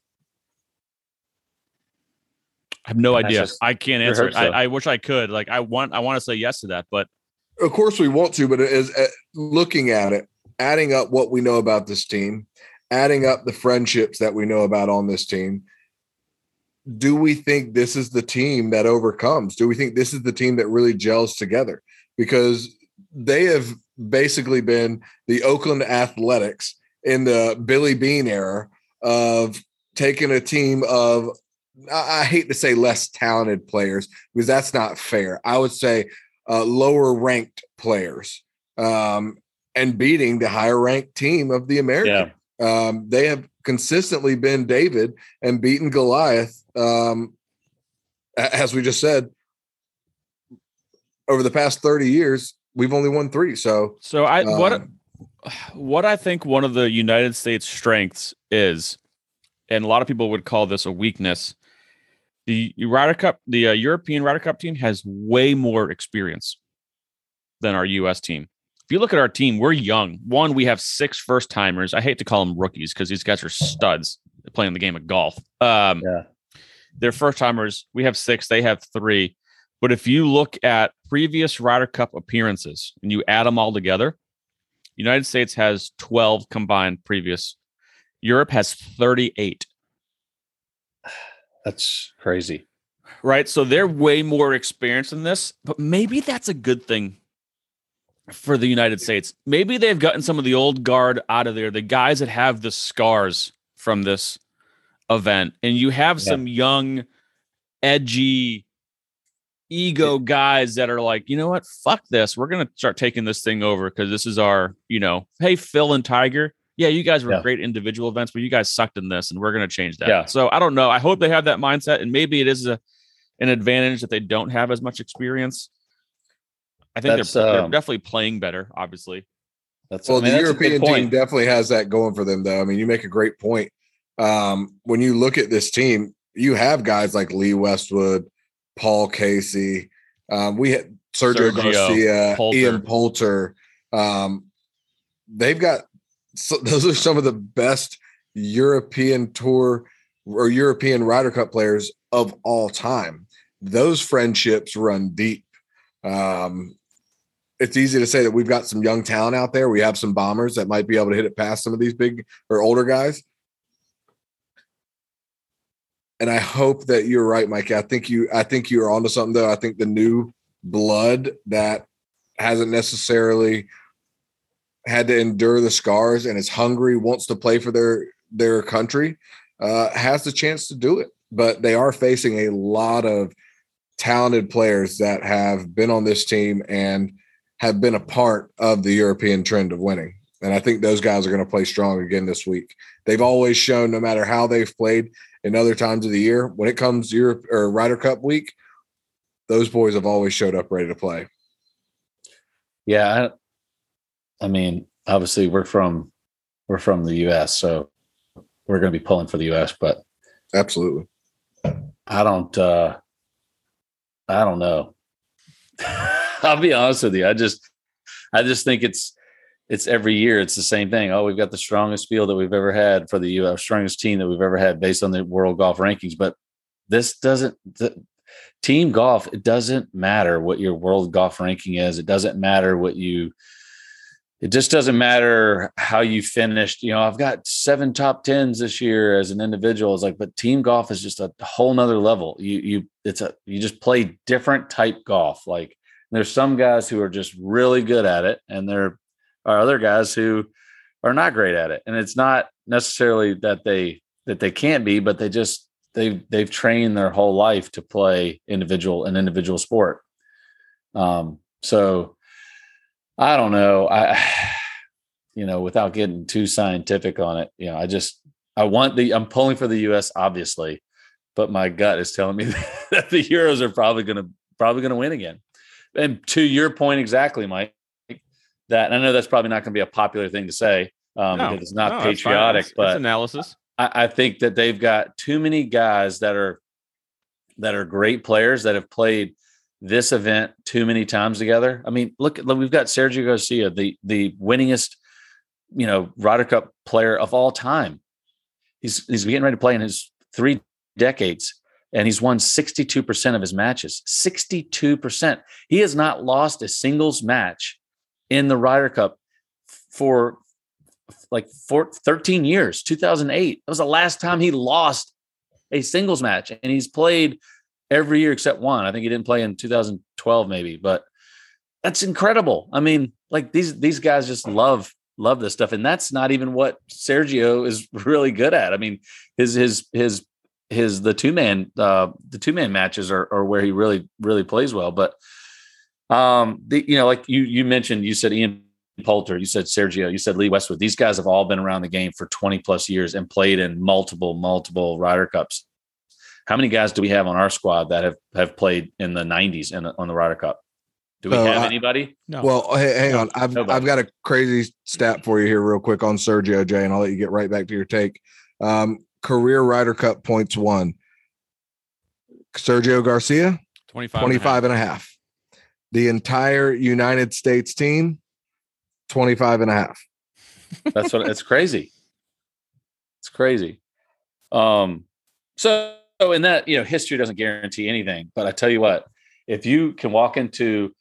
I have no That's idea. just- I can't answer hope it. I, so. I wish I could. Like I want I want to say yes to that, but Of course, we want to, but as uh, looking at it, adding up what we know about this team, adding up the friendships that we know about on this team, do we think this is the team that overcomes? Do we think this is the team that really gels together? Because they have basically been the Oakland Athletics in the Billy Beane era of taking a team of I hate to say less talented players because that's not fair. I would say uh, lower ranked players um, and beating the higher ranked team of the American. Um, they have consistently been David and beaten Goliath. Um, as we just said, over the past 30 years, we've only won three. So, so I what um, what I think one of the United States strengths is, and a lot of people would call this a weakness. The Ryder Cup, the uh, European Ryder Cup team has way more experience than our U.S. team. If you look at our team, we're young. One, we have six first timers. I hate to call them rookies because these guys are studs playing the game of golf. Um, Yeah. they're first timers. We have six. They have three. But if you look at previous Ryder Cup appearances and you add them all together, United States has 12 combined previous. Europe has 38. That's crazy. Right. So they're way more experienced in this, but maybe that's a good thing for the United States. Maybe they've gotten some of the old guard out of there, the guys that have the scars from this event. And you have Yeah. some young, edgy, ego guys that are like, you know what? Fuck this. We're going to start taking this thing over because this is our, you know, hey, Phil and Tiger. Yeah, you guys were Yeah. great individual events, but you guys sucked in this, and we're going to change that. Yeah. So I don't know. I hope they have that mindset, and maybe it is a an advantage that they don't have as much experience. I think they're, they're um, definitely playing better, obviously. That's well, I mean, the that's European team point. definitely has that going for them, though. I mean, you make a great point. Um, when you look at this team, you have guys like Lee Westwood, Paul Casey. Um, we had Sergio, Sergio, Garcia, Poulter. Ian Poulter. Um, they've got so, those are some of the best European tour or European Ryder Cup players of all time. Those friendships run deep. Um, it's easy to say that we've got some young talent out there. We have some bombers that might be able to hit it past some of these big or older guys. And I hope that you're right, Mike. I think you I think you're onto something though. I think the new blood that hasn't necessarily had to endure the scars and is hungry, wants to play for their their country, uh, has the chance to do it. But they are facing a lot of talented players that have been on this team and have been a part of the European trend of winning. And I think those guys are going to play strong again this week. They've always shown, no matter how they've played in other times of the year, when it comes Europe or Ryder Cup week, those boys have always showed up ready to play. Yeah, I, I mean, obviously we're from we're from the U.S., so we're going to be pulling for the U.S. But absolutely, I don't. uh I don't know. I'll be honest with you. I just, I just think it's, it's every year. It's the same thing. Oh, we've got the strongest field that we've ever had for the U.S. strongest team that we've ever had based on the world golf rankings. But this doesn't. The, team golf. It doesn't matter what your world golf ranking is. It doesn't matter what you. It just doesn't matter how you finished. You know, I've got seven top tens this year as an individual. It's like, but team golf is just a whole nother level. You you it's a you just play different type golf. Like there's some guys who are just really good at it, and there are other guys who are not great at it. And it's not necessarily that they that they can't be, but they just they've they've trained their whole life to play individual an individual sport. Um, so I don't know. I you know, without getting too scientific on it, you know, I just I want the I'm pulling for the US obviously, but my gut is telling me that the Euros are probably to probably to win again. And to your point exactly, Mike, that I know that's probably not going to be a popular thing to say um, no, because it's not no, patriotic, but analysis. I, I think that they've got too many guys that are that are great players that have played this event too many times together. I mean, look, look we've got Sergio Garcia, the the winningest, you know, Ryder Cup player of all time. He's he's getting ready to play in his three decades and he's won 62% of his matches. 62%. He has not lost a singles match in the Ryder Cup for like four, 13 years, 2008. That was the last time he lost a singles match. And he's played every year except one. I think he didn't play in 2012, maybe, but that's incredible. I mean, like these these guys just love love this stuff. And that's not even what Sergio is really good at. I mean, his his his his the two man uh the two man matches are, are where he really really plays well. But um the you know like you you mentioned you said ian poulter you said sergio you said lee westwood. These guys have all been around the game for 20 plus years and played in multiple multiple Ryder cups. How many guys do we have on our squad that have have played in the 90s and on the Ryder cup? Do we have anybody? No. Well hey, hang on. I've Nobody. i've got a crazy stat for you here real quick on sergio jay and i'll let you get right back to your take. Um career Ryder Cup points won. Sergio Garcia, 25, 25 and a half. The entire United States team, 25 and a half. That's what it's crazy. It's crazy. Um, so in that, you know, history doesn't guarantee anything, but I tell you what, if you can walk into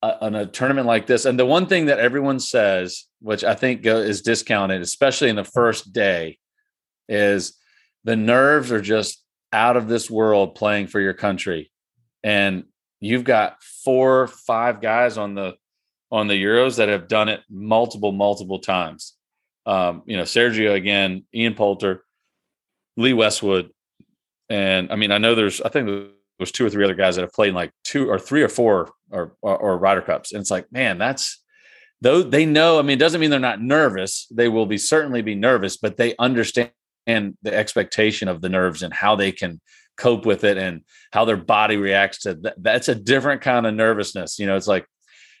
a, a tournament like this, and the one thing that everyone says, which I think go, is discounted, especially in the first day, is the nerves are just out of this world playing for your country. And you've got four, five guys on the on the Euros that have done it multiple, multiple times. Um, you know, Sergio again, Ian Poulter, Lee Westwood, and I mean, I know there's I think there's two or three other guys that have played in like two or three or four or or, or Ryder Cups, and it's like, man, that's though they know. I mean, it doesn't mean they're not nervous. They will be certainly be nervous, but they understand and the expectation of the nerves and how they can cope with it and how their body reacts to that. That's a different kind of nervousness. You know, it's like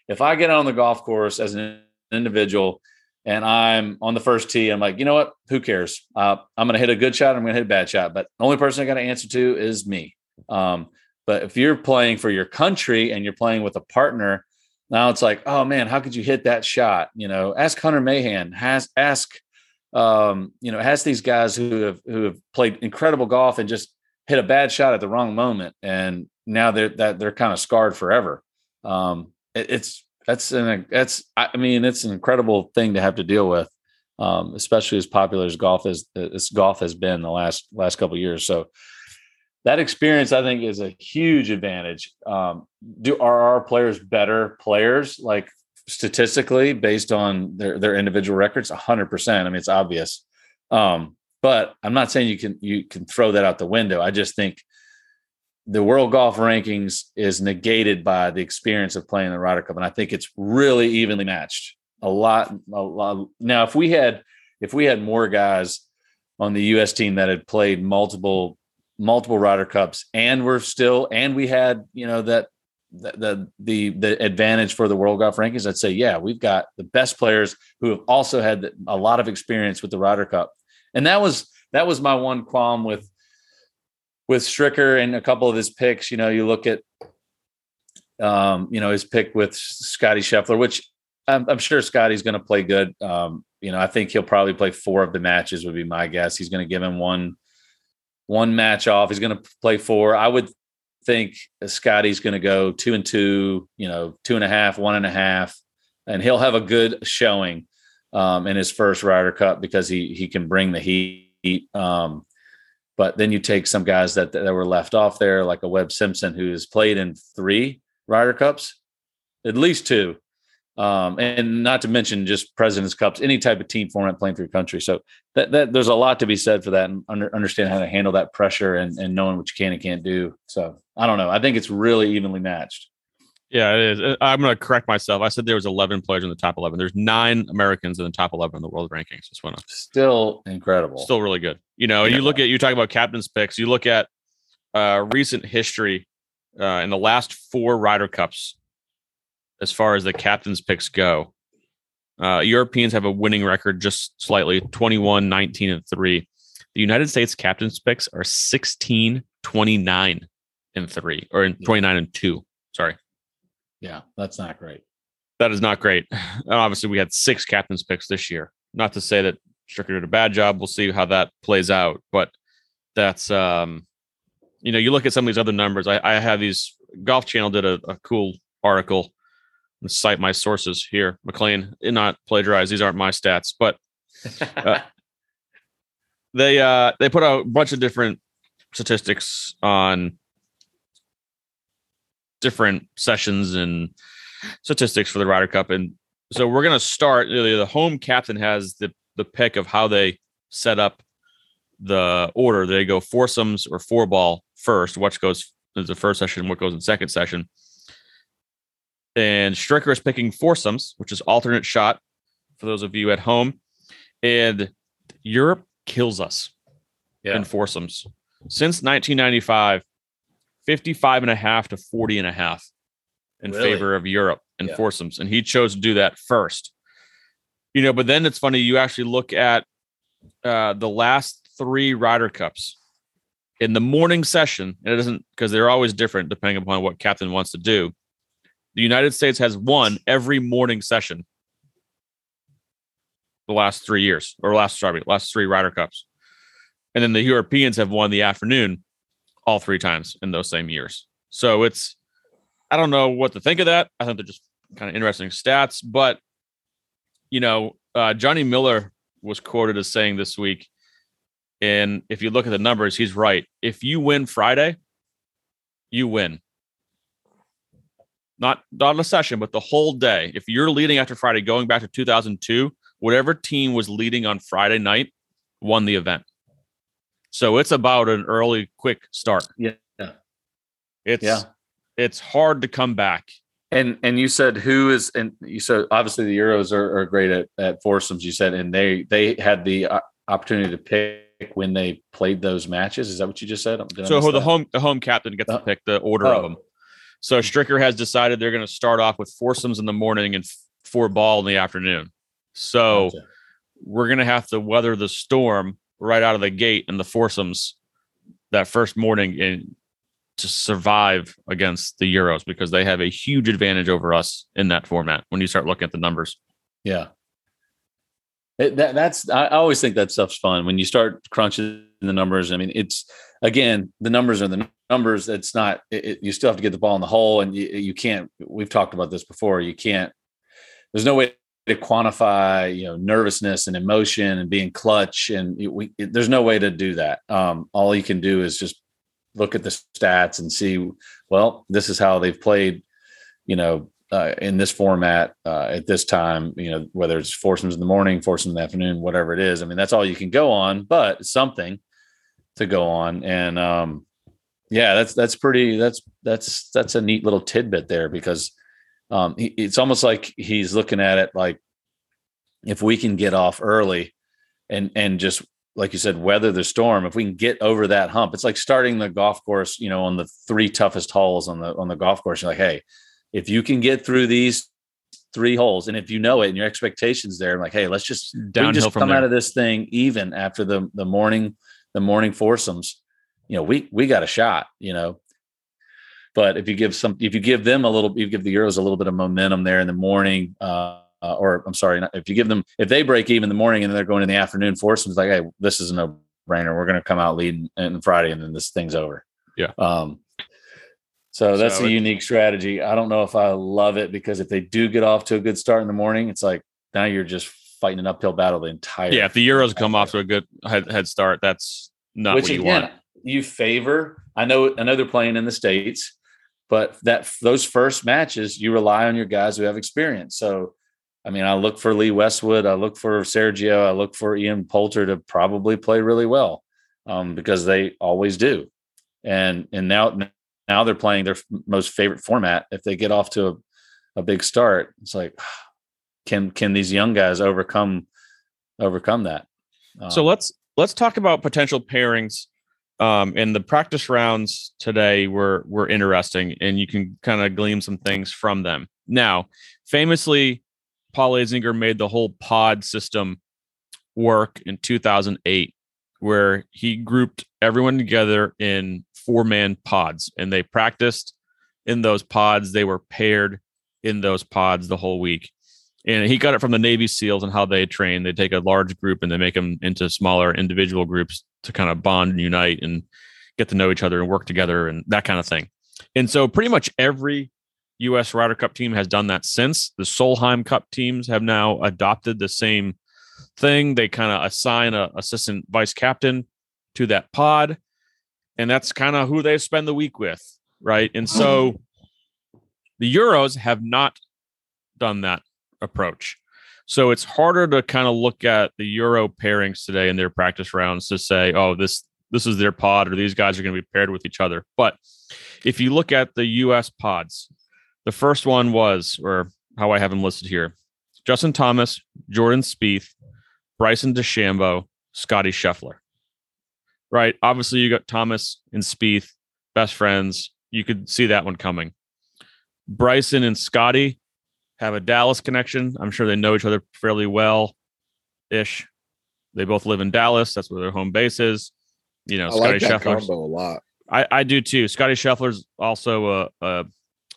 if I get on the golf course as an individual and I'm on the first tee, I'm like, you know what? Who cares? Uh, I'm going to hit a good shot. I'm going to hit a bad shot, but the only person I got to answer to is me. Um, but if you're playing for your country and you're playing with a partner, now it's like, oh man, how could you hit that shot? You know, ask Hunter Mahan, has ask um, you know, has these guys who have who have played incredible golf and just hit a bad shot at the wrong moment, and now they're that they're kind of scarred forever. Um, it, it's that's an that's I mean it's an incredible thing to have to deal with, um, especially as popular as golf is as golf has been the last last couple years. So that experience I think is a huge advantage. Um, do are our players better players like statistically based on their their individual records? hundred percent. I mean it's obvious. Um, but I'm not saying you can you can throw that out the window. I just think the world golf rankings is negated by the experience of playing the Ryder Cup, and I think it's really evenly matched. A lot, a lot. Now, if we had if we had more guys on the U.S. team that had played multiple multiple Ryder Cups, and we're still and we had you know that the the the advantage for the world golf rankings, I'd say yeah, we've got the best players who have also had a lot of experience with the Ryder Cup, and that was that was my one qualm with with Stricker and a couple of his picks, you know, you look at, um, you know, his pick with Scotty Scheffler, which I'm, I'm sure Scotty's going to play good. Um, you know, I think he'll probably play four of the matches would be my guess. He's going to give him one, one match off. He's going to play four. I would think Scotty's going to go two and two, you know, two and a half, one and a half, and he'll have a good showing um, in his first Ryder Cup because he he can bring the heat. Um, but then you take some guys that that were left off there, like a Webb Simpson, who has played in three Ryder Cups, at least two, um, and not to mention just Presidents Cups, any type of team format playing through country. So that, that there's a lot to be said for that, and under, understand how to handle that pressure and, and knowing what you can and can't do. So I don't know. I think it's really evenly matched. Yeah, it is. Uh, I'm going to correct myself. I said there was 11 players in the top 11. There's nine Americans in the top 11 in the world rankings. Just want to still incredible. Still really good. You know, yeah. you look at you talk about captain's picks. You look at uh, recent history uh, in the last four Ryder Cups, as far as the captain's picks go. Uh, Europeans have a winning record just slightly 21, 19, and 3. The United States captain's picks are 16, 29, and 3, or in 29 and 2. Sorry. Yeah, that's not great. That is not great. And obviously, we had six captain's picks this year. Not to say that Stricker did a bad job. We'll see how that plays out. But that's um, you know, you look at some of these other numbers. I, I have these Golf Channel did a, a cool article. Cite my sources here, McLean. Not plagiarize. These aren't my stats, but uh, they uh they put out a bunch of different statistics on different sessions and statistics for the Ryder Cup. And so we're going to start. The home captain has the the pick of how they set up the order. They go foursomes or four ball first. What goes is the first session, what goes in second session. And Stricker is picking foursomes, which is alternate shot for those of you at home. And Europe kills us yeah. in foursomes. Since 1995, 55 and a half to 40 and a half in really? favor of Europe and yeah. foursomes. And he chose to do that first. You know, but then it's funny, you actually look at uh, the last three Ryder Cups in the morning session, and it doesn't because they're always different depending upon what captain wants to do. The United States has won every morning session the last three years, or last sorry, last three Ryder Cups. And then the Europeans have won the afternoon all three times in those same years. So it's, I don't know what to think of that. I think they're just kind of interesting stats. But, you know, uh, Johnny Miller was quoted as saying this week, and if you look at the numbers, he's right. If you win Friday, you win. Not not a session, but the whole day. If you're leading after Friday, going back to 2002, whatever team was leading on Friday night won the event. So it's about an early, quick start. Yeah. It's yeah. It's hard to come back. And and you said who is and you said obviously the Euros are, are great at, at foursomes. You said and they they had the uh, opportunity to pick when they played those matches. Is that what you just said? so who the home the home captain gets uh, to pick the order oh. of them. So Stricker has decided they're going to start off with foursomes in the morning and four ball in the afternoon. So gotcha. we're going to have to weather the storm right out of the gate in the foursomes that first morning and to survive against the Euros because they have a huge advantage over us in that format when you start looking at the numbers. Yeah. It, that, that's I always think that stuff's fun when you start crunching the numbers. I mean, it's again the numbers are the numbers. It's not. It, it, you still have to get the ball in the hole, and you, you can't. We've talked about this before. You can't. There's no way to quantify you know nervousness and emotion and being clutch and we, there's no way to do that um, all you can do is just look at the stats and see well this is how they've played you know uh, in this format uh, at this time, you know, whether it's foursomes in the morning, foursomes in the afternoon, whatever it is. I mean, that's all you can go on, but something to go on. And um, yeah, that's that's pretty. That's that's that's a neat little tidbit there because um, he, it's almost like he's looking at it like if we can get off early and and just like you said, weather the storm. If we can get over that hump, it's like starting the golf course, you know, on the three toughest holes on the on the golf course. You're like, hey, if you can get through these three holes, and if you know it and your expectations there, I'm like, hey, let's just downhill just come there. out of this thing even after the the morning the morning foursomes. You know, we we got a shot. You know, but if you give some, if you give them a little, you give the Euros a little bit of momentum there in the morning. Uh, uh, or I'm sorry, if you give them, if they break even in the morning and they're going in the afternoon, foursomes, like, hey, this is a no brainer. We're going to come out leading on Friday and then this thing's over. Yeah. Um, so that's so a unique strategy. I don't know if I love it because if they do get off to a good start in the morning, it's like now you're just fighting an uphill battle the entire. Yeah, if the Euros come off to a good head, head start, that's not Which, what you again, want. You favor. I know. I know they're playing in the states, but that those first matches, you rely on your guys who have experience. So, I mean, I look for Lee Westwood. I look for Sergio. I look for Ian Poulter to probably play really well um, because they always do. And and now now they're playing their most favorite format. If they get off to a, a big start, it's like, can can these young guys overcome overcome that? Um, so let's let's talk about potential pairings. Um, and the practice rounds today were were interesting, and you can kind of glean some things from them. Now, famously, Paul Azinger made the whole pod system work in 2008, where he grouped everyone together in four man pods and they practiced in those pods. They were paired in those pods the whole week. And he got it from the Navy SEALs and how they train. They take a large group and they make them into smaller individual groups to kind of bond and unite and get to know each other and work together and that kind of thing. And so pretty much every US Ryder Cup team has done that since. The Solheim Cup teams have now adopted the same thing. They kind of assign a assistant vice captain to that pod and that's kind of who they spend the week with, right? And oh. so the Euros have not done that approach. So it's harder to kind of look at the Euro pairings today in their practice rounds to say, oh, this this is their pod or these guys are going to be paired with each other. But if you look at the US pods, the first one was, or how I have them listed here, Justin Thomas, Jordan Spieth, Bryson DeChambeau, Scotty Scheffler right? Obviously, you got Thomas and Spieth, best friends. You could see that one coming. Bryson and Scotty have a Dallas connection. I'm sure they know each other fairly well ish. They both live in Dallas. That's where their home base is. You know, I Scotty like Scheffler. a lot. I, I do too. Scotty Scheffler's also a, a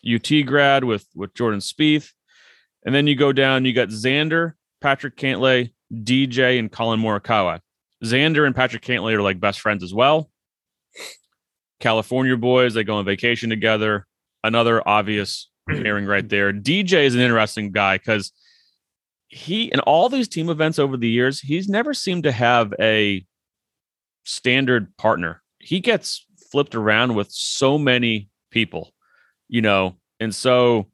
UT grad with with Jordan Spieth. And then you go down, you got Xander, Patrick Cantlay, DJ, and Collin Morikawa. Xander and Patrick Cantlay are like best friends as well. California boys, they go on vacation together. Another obvious pairing right there. DJ is an interesting guy because he in all these team events over the years, he's never seemed to have a standard partner. He gets flipped around with so many people, you know, and so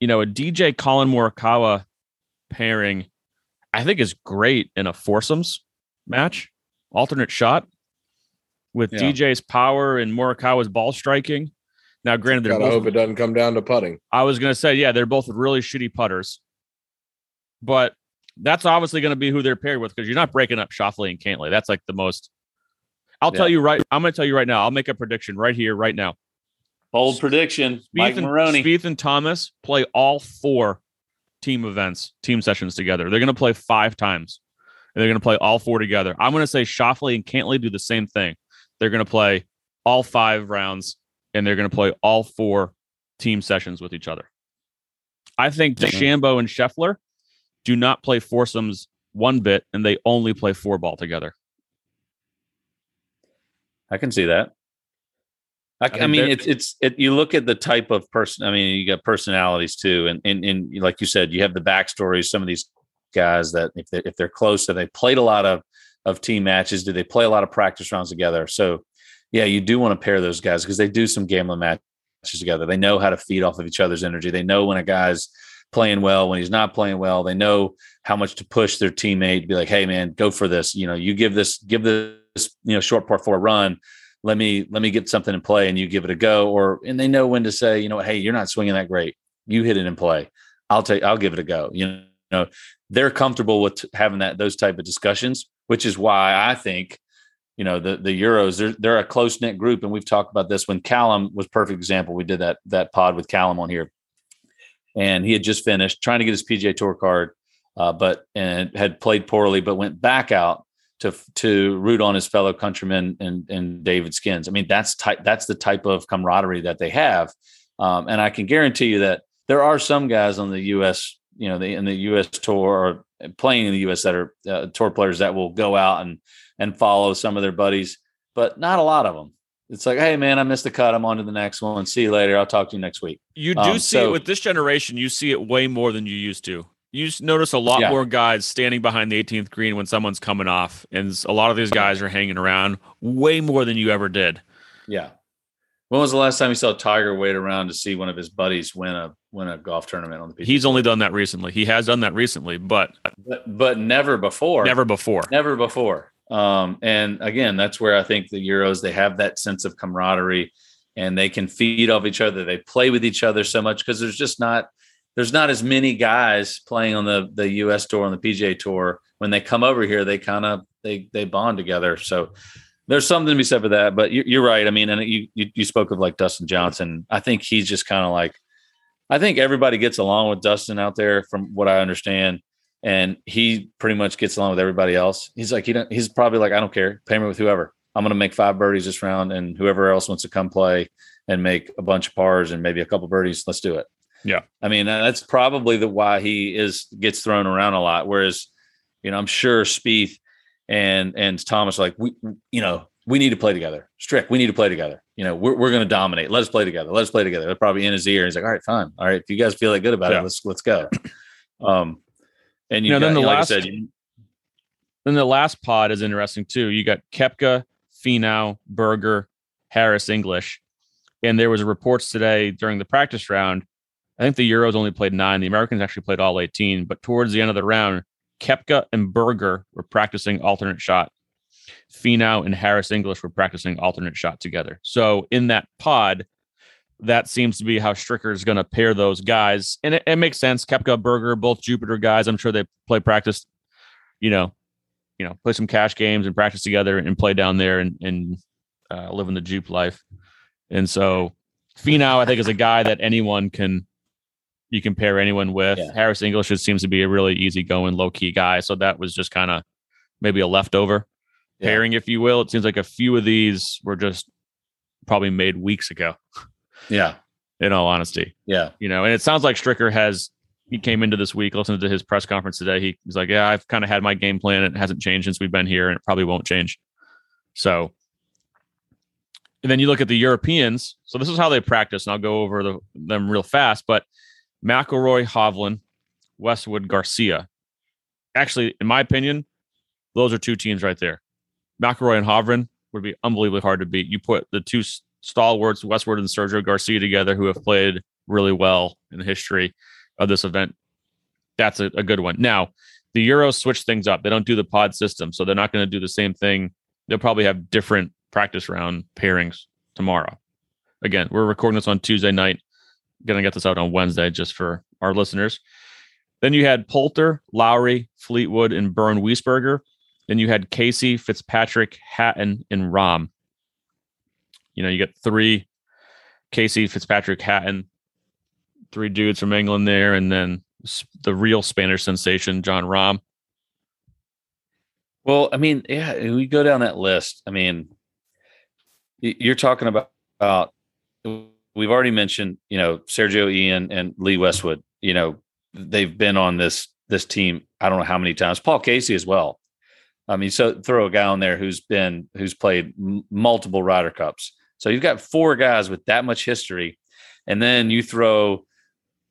you know a DJ Collin Morikawa pairing, I think is great in a foursomes match, alternate shot with yeah. DJ's power and Morikawa's ball striking. Now, granted, gotta both, hope it doesn't come down to putting. I was gonna say, yeah, they're both really shitty putters, but that's obviously going to be who they're paired with because you're not breaking up Schauffele and Cantlay. That's like the most. I'll yeah. tell you right. I'm going to tell you right now. I'll make a prediction right here, right now. Bold prediction. Spieth Mike and, Maroney. Spieth and Thomas play all four team events, team sessions together. They're going to play five times and they're going to play all four together. I'm going to say Schauffele and Cantlay do the same thing. They're going to play all five rounds and they're going to play all four team sessions with each other. I think DeChambeau and Scheffler do not play foursomes one bit and they only play four ball together. I can see that. I, I, I mean, it's it's it, you look at the type of person. I mean, you got personalities too, and and and like you said, you have the backstories. Some of these guys that if they if they're close, so they played a lot of of team matches. Do they play a lot of practice rounds together? So, yeah, you do want to pair those guys because they do some gambling matches together. They know how to feed off of each other's energy. They know when a guy's playing well, when he's not playing well. They know how much to push their teammate. Be like, hey man, go for this. You know, you give this give this you know short part four run let me let me get something in play and you give it a go or and they know when to say you know hey you're not swinging that great you hit it in play i'll take i'll give it a go you know they're comfortable with having that those type of discussions which is why i think you know the the euros they're they're a close knit group and we've talked about this when callum was perfect example we did that that pod with callum on here and he had just finished trying to get his pga tour card uh, but and had played poorly but went back out to to root on his fellow countrymen and and David Skinns. I mean, that's type that's the type of camaraderie that they have, um, and I can guarantee you that there are some guys on the U.S. you know the, in the U.S. tour or playing in the U.S. that are uh, tour players that will go out and and follow some of their buddies, but not a lot of them. It's like, hey man, I missed the cut. I'm on to the next one. See you later. I'll talk to you next week. You do um, see so, it with this generation. You see it way more than you used to you notice a lot yeah. more guys standing behind the 18th green when someone's coming off, and a lot of these guys are hanging around way more than you ever did. Yeah. When was the last time you saw Tiger wait around to see one of his buddies win a win a golf tournament on the PGA? He's only done that recently. He has done that recently, but but, but never before. Never before. Never before. Um, and again, that's where I think the Euros they have that sense of camaraderie, and they can feed off each other. They play with each other so much because there's just not there's not as many guys playing on the the US tour on the PGA tour. When they come over here, they kind of they they bond together. So there's something to be said for that. But you're right. I mean, and you you, you spoke of like Dustin Johnson. I think he's just kind of like I think everybody gets along with Dustin out there, from what I understand. And he pretty much gets along with everybody else. He's like, he don't, he's probably like, I don't care, pay me with whoever. I'm going to make five birdies this round, and whoever else wants to come play and make a bunch of pars and maybe a couple birdies, let's do it. Yeah. I mean, that's probably the why he is gets thrown around a lot. Whereas, you know, I'm sure Spieth and and Thomas like we you know, we need to play together. Strick, we need to play together. You know, we're, we're going to dominate. Let us play together. Let us play together. They're probably in his ear. He's like, all right, fine. All right. If you guys feel like good about yeah. it, let's, let's go. Um, and you, know, then the last, like said, you, then the last pod is interesting too. You got Koepka, Finau, Berger, Harris, English. And there was reports today during the practice round I think the Euros only played nine. The Americans actually played all 18. But towards the end of the round, Koepka and Berger were practicing alternate shot. Finau and Harris English were practicing alternate shot together. So in that pod, that seems to be how Stricker is going to pair those guys, and it, it, makes sense. Koepka, Berger, both Jupiter guys. I'm sure they play practice, you know, you know, play some cash games and practice together and play down there and and uh, living the Jupe life. And so Finau, I think, is a guy that anyone can you can pair anyone with. Yeah. Harris English just seems to be a really easygoing, low key guy. So that was just kind of maybe a leftover yeah. pairing, if you will. It seems like a few of these were just probably made weeks ago. Yeah. In all honesty. Yeah. You know, and it sounds like Stricker has he came into this week, listened to his press conference today. He, he's like, Yeah, I've kind of had my game plan. It hasn't changed since we've been here, and it probably won't change. So and then you look at the Europeans. So this is how they practice, and I'll go over the, them real fast. But McIlroy, Hovland, Westwood, Garcia. Actually, in my opinion, those are two teams right there. McIlroy and Hovland would be unbelievably hard to beat. You put the two stalwarts, Westwood and Sergio Garcia, together, who have played really well in the history of this event. That's a, a good one. Now, the Euros switch things up. They don't do the pod system, so they're not going to do the same thing. They'll probably have different practice round pairings tomorrow. Again, we're recording this on Tuesday night going to get this out on Wednesday just for our listeners. Then you had Poulter, Lowry, Fleetwood, and Bernd Wiesberger. Then you had Casey, Fitzpatrick, Hatton, and Rahm. You know, you get three Casey, Fitzpatrick, Hatton, three dudes from England there, and then the real Spanish sensation, Jon Rahm. Well, I mean, yeah, we go down that list. I mean, you're talking about, about we've already mentioned, you know, Sergio Ian and Lee Westwood, you know, they've been on this this team. I don't know how many times. Paul Casey as well. I mean, so throw a guy on there who's been who's played m- multiple Ryder Cups. So you've got four guys with that much history, and then you throw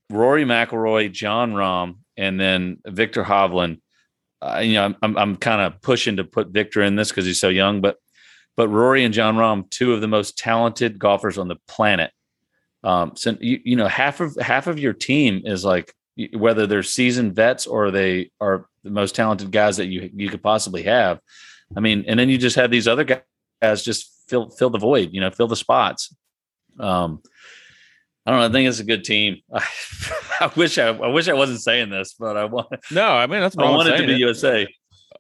Rory McIlroy, Jon Rahm, and then Viktor Hovland. Uh, you know, I'm I'm, I'm kind of pushing to put Viktor in this because he's so young, but but Rory and Jon Rahm, two of the most talented golfers on the planet. Um, so you, you know, half of half of your team is like whether they're seasoned vets or they are the most talented guys that you you could possibly have. I mean, and then you just have these other guys just fill fill the void, you know, fill the spots. Um, I don't know. I think it's a good team. I, I wish I, I wish I wasn't saying this, but I want. No, I mean that's. I want it to be. USA.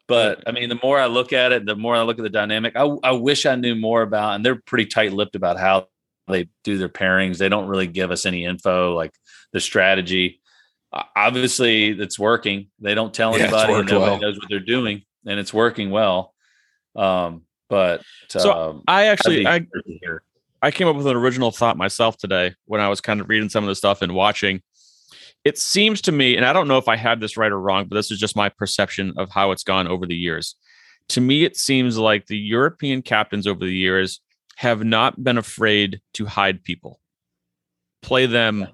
But I mean, the more I look at it, the more I look at the dynamic. I, I wish I knew more about, and they're pretty tight lipped about how they do their pairings. They don't really give us any info, like the strategy. Obviously, it's working. They don't tell yeah, anybody, and nobody well. knows what they're doing, and it's working well. Um, but so um, I actually I, I came up with an original thought myself today when I was kind of reading some of the stuff and watching it seems to me, and I don't know if I have this right or wrong, but this is just my perception of how it's gone over the years. To me, it seems like the European captains over the years have not been afraid to hide people, play them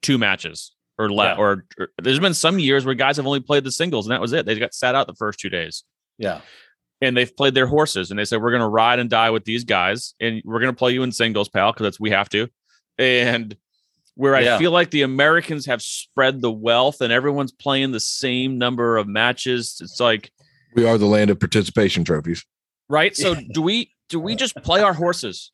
two matches or less. Yeah. Or, or, there's been some years where guys have only played the singles and that was it. They got sat out the first two days. Yeah. And they've played their horses and they said, we're going to ride and die with these guys and we're going to play you in singles, pal, because that's we have to. And where yeah. I feel like the Americans have spread the wealth and everyone's playing the same number of matches. It's like we are the land of participation trophies. Right. So do we do we just play our horses?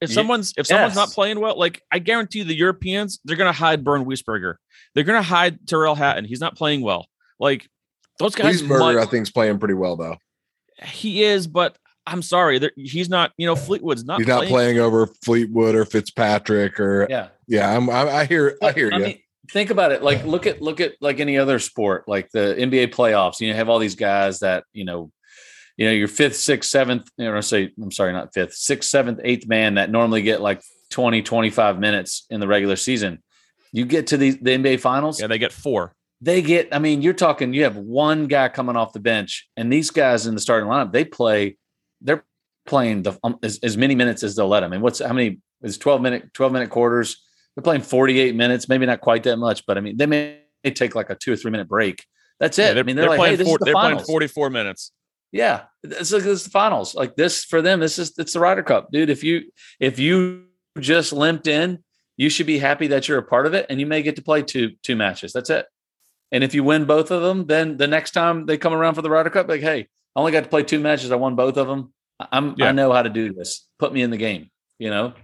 If someone's if someone's yes. not playing well, like I guarantee the Europeans, they're gonna hide Bernd Wiesberger. They're gonna hide Tyrrell Hatton. He's not playing well. Like those guys. Wiesberger, might, I think, is playing pretty well though. He is, but I'm sorry, he's not. You know, Fleetwood's not. He's not playing, playing over Fleetwood or Fitzpatrick or yeah, yeah. I'm, I, I hear, I hear I you. Mean, think about it. Like, look at look at like any other sport, like the NBA playoffs. You know, have all these guys that you know, you know, your fifth, sixth, seventh. You know, say I'm sorry, not fifth, sixth, seventh, eighth man that normally get like 20, 25 minutes in the regular season. You get to the the NBA finals. Yeah, they get four they get i mean you're talking you have one guy coming off the bench and these guys in the starting lineup they play they're playing the um, as, as many minutes as they'll let them. And what's how many is 12 minute 12 minute quarters? They're playing 48 minutes, maybe not quite that much, but I mean they may take like a two or three minute break. That's it. Yeah, I mean they're, they're like, playing hey, four, the they're finals. playing 44 minutes. Yeah, it's this is the finals. Like this for them, this is it's the Ryder Cup, dude. If you if you just limped in, you should be happy that you're a part of it, and you may get to play two two matches. That's it. And if you win both of them, then the next time they come around for the Ryder Cup, like, hey, I only got to play two matches. I won both of them. I'm yeah. I know how to do this. Put me in the game. You know.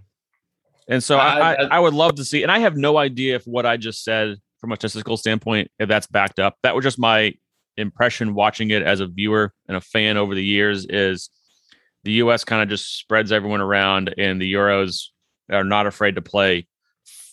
And so I, I, I would love to see, and I have no idea if what I just said from a statistical standpoint, if that's backed up. That was just my impression watching it as a viewer and a fan over the years. Is the U.S. kind of just spreads everyone around, and the Euros are not afraid to play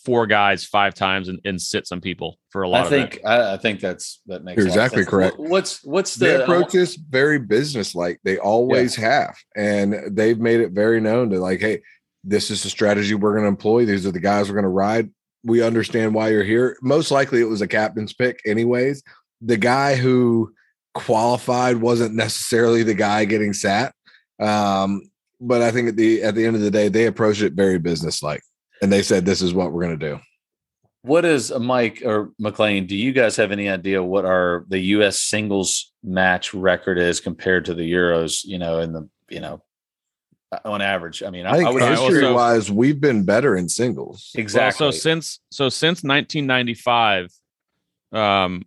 four guys five times and, and sit some people for a lot. I think I, I, think that's that makes You're exactly correct. What's what's the they uh, approach is very business like they always yeah. have, and they've made it very known to like, hey, this is the strategy we're going to employ. These are the guys we're going to ride. We understand why you're here. Most likely, it was a captain's pick, anyways. The guy who qualified wasn't necessarily the guy getting sat. Um, but I think at the at the end of the day, they approached it very business like and they said this is what we're going to do. What is uh, Mike or McLean? Do you guys have any idea what our the U.S. singles match record is compared to the Euros? You know, in the you know uh, on average. I mean, I, think I would history also, wise, we've been better in singles. Exactly. Well, so since so since 1995, um,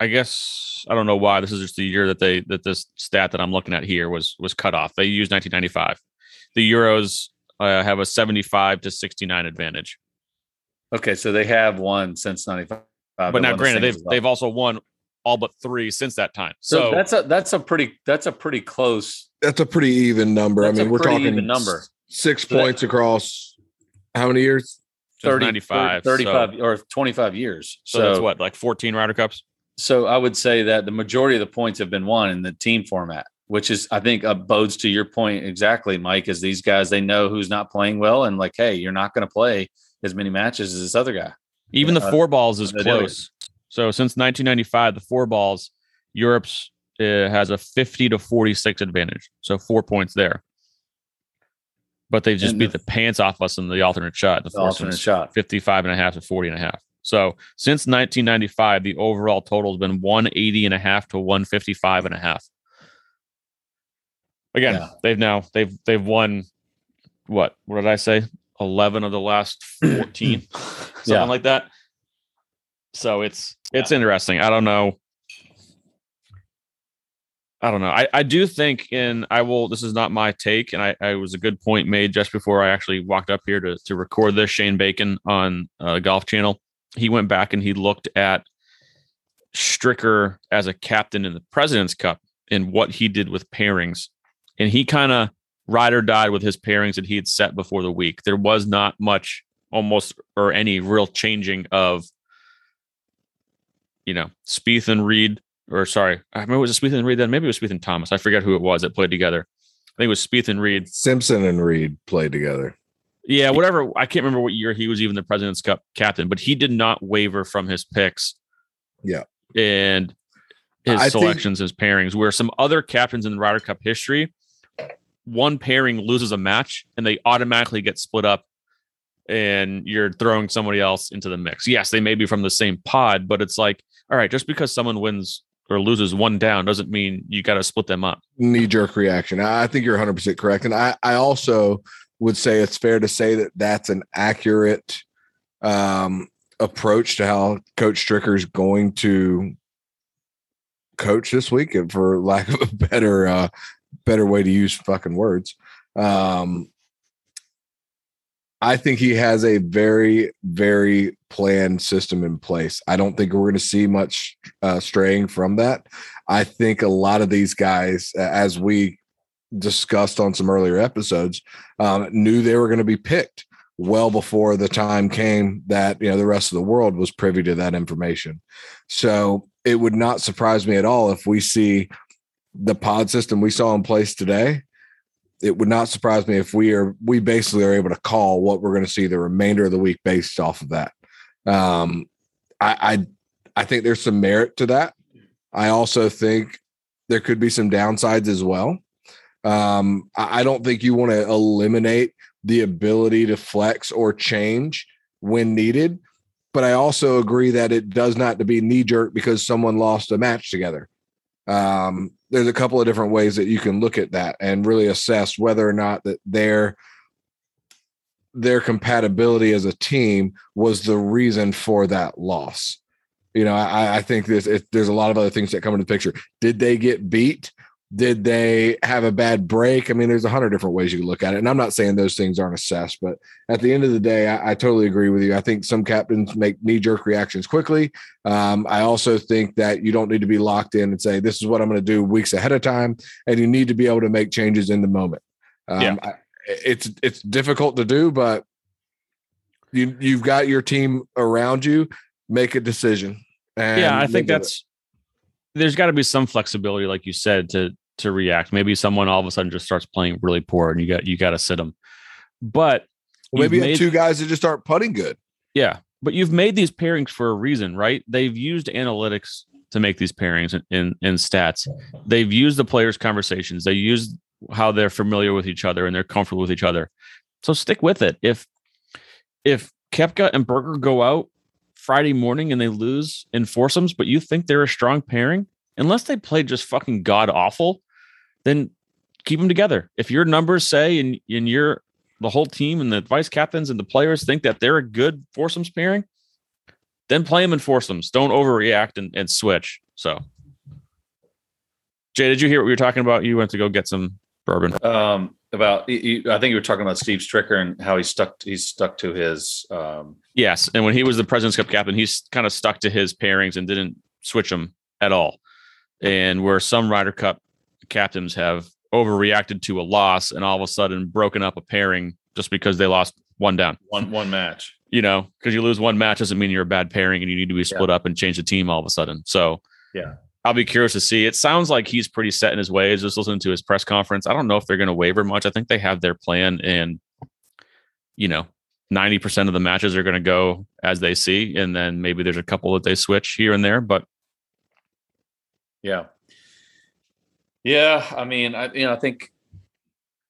I guess I don't know why this is just the year that they that this stat that I'm looking at here was was cut off. They used 1995. The Euros uh, have a 75 to 69 advantage. Okay, so they have won since 95. But now granted they've well. they've also won all but 3 since that time. So, so, that's a that's a pretty that's a pretty close That's a pretty even number. I mean, we're talking number. 6 so points that, across how many years? 30 95 35 so. or 25 years. So, so that's what like 14 Ryder Cups. So I would say that the majority of the points have been won in the team format which is I think uh, bodes to your point exactly, Mike. Is these guys they know who's not playing well, and like, hey, you're not going to play as many matches as this other guy. Even the four balls is close. So since 1995, the four balls, Europe's uh, has a 50 to 46 advantage. So four points there. But they just And beat the- the pants off us in the alternate shot. The, The alternate shot. 55 and a half to 40 and a half. So since 1995, the overall total has been 180 and a half to 155 and a half. Again, Yeah. they've now they've they've won what? What did I say? 11 of the last 14, something Yeah. like that. So it's it's interesting. I don't know. I don't know. I, I do think, in I will. This is not my take, and I, I was a good point made just before I actually walked up here to to record this. Shane Bacon on uh, Golf Channel. He went back and he looked at Stricker as a captain in the President's Cup and what he did with pairings, and he kind of ride or died with his pairings that he had set before the week. There was not much, almost or any real changing of, you know, Spieth and Reed or sorry, I remember it was Spieth and Reed then? Maybe it was Spieth and Thomas. I forget who it was that played together. I think it was Spieth and Reed. Simpson and Reed played together. Yeah, whatever. I can't remember what year he was even the President's Cup captain, but he did not waver from his picks. Yeah. And his I think- selections, his pairings, where some other captains in the Ryder Cup history, one pairing loses a match and they automatically get split up and you're throwing somebody else into the mix. Yes, they may be from the same pod, but it's like, all right, just because someone wins or loses one down doesn't mean you got to split them up. knee jerk reaction. I I think you're 100% correct. And I, I also would say it's fair to say that that's an accurate um, approach to how Coach Stricker is going to coach this week, for lack of a better, uh, better way to use fucking words. Um, I think he has a very, very planned system in place. I don't think we're going to see much uh, straying from that. I think a lot of these guys, as we discussed on some earlier episodes, um, knew they were going to be picked well before the time came that you know the rest of the world was privy to that information. So it would not surprise me at all if we see the pod system we saw in place today. It would not surprise me if we are we basically are able to call what we're going to see the remainder of the week based off of that. Um, I, I I think there's some merit to that. I also think there could be some downsides as well. Um, I, don't think you want to eliminate the ability to flex or change when needed, but I also agree that it does not to be knee jerk because someone lost a match together. Um, there's a couple of different ways that you can look at that and really assess whether or not that their their compatibility as a team was the reason for that loss you know, I, I think this it, there's a lot of other things that come into the picture. Did they get beat? Did they have a bad break? I mean, there's a hundred different ways you can look at it. And I'm not saying those things aren't assessed, but at the end of the day, I, I totally agree with you. I think some captains make knee jerk reactions quickly. Um, I also think that you don't need to be locked in and say, this is what I'm going to do weeks ahead of time. And you need to be able to make changes in the moment. Um, Yeah. I, it's, it's difficult to do, but you, you've got your team around you make a decision. And yeah, I think with it. that's there's got to be some flexibility, like you said, to to react. Maybe someone all of a sudden just starts playing really poor, and you got you got to sit them. But Well, maybe made- two guys that just aren't putting good. Yeah, but you've made these pairings for a reason, right? They've used analytics to make these pairings in, in, in stats. They've used the players' conversations. They use how they're familiar with each other and they're comfortable with each other. So stick with it. If if Koepka and Berger go out Friday morning and they lose in foursomes, but you think they're a strong pairing, unless they play just fucking god awful, then keep them together. If your numbers say and and you're the whole team and the vice captains and the players think that they're a good foursomes pairing, then play them in foursomes. Don't overreact and, and switch. So, Jay, did you hear what we were talking about? You went to go get some bourbon. um, about you- I think you were talking about Steve Stricker and how he stuck he's stuck to his um, Yes, and when he was the President's Cup captain, he's kind of stuck to his pairings and didn't switch them at all. And where some Ryder Cup captains have overreacted to a loss and all of a sudden broken up a pairing just because they lost one down. one one match. you know, because you lose one match doesn't mean you're a bad pairing and you need to be split up and change the team all of a sudden. So Yeah. I'll be curious to see. It sounds like he's pretty set in his ways. Just listening to his press conference. I don't know if they're going to waver much. I think they have their plan, and you know, 90% of the matches are going to go as they see. And then maybe there's a couple that they switch here and there. But yeah. Yeah. I mean, I, you know, I think,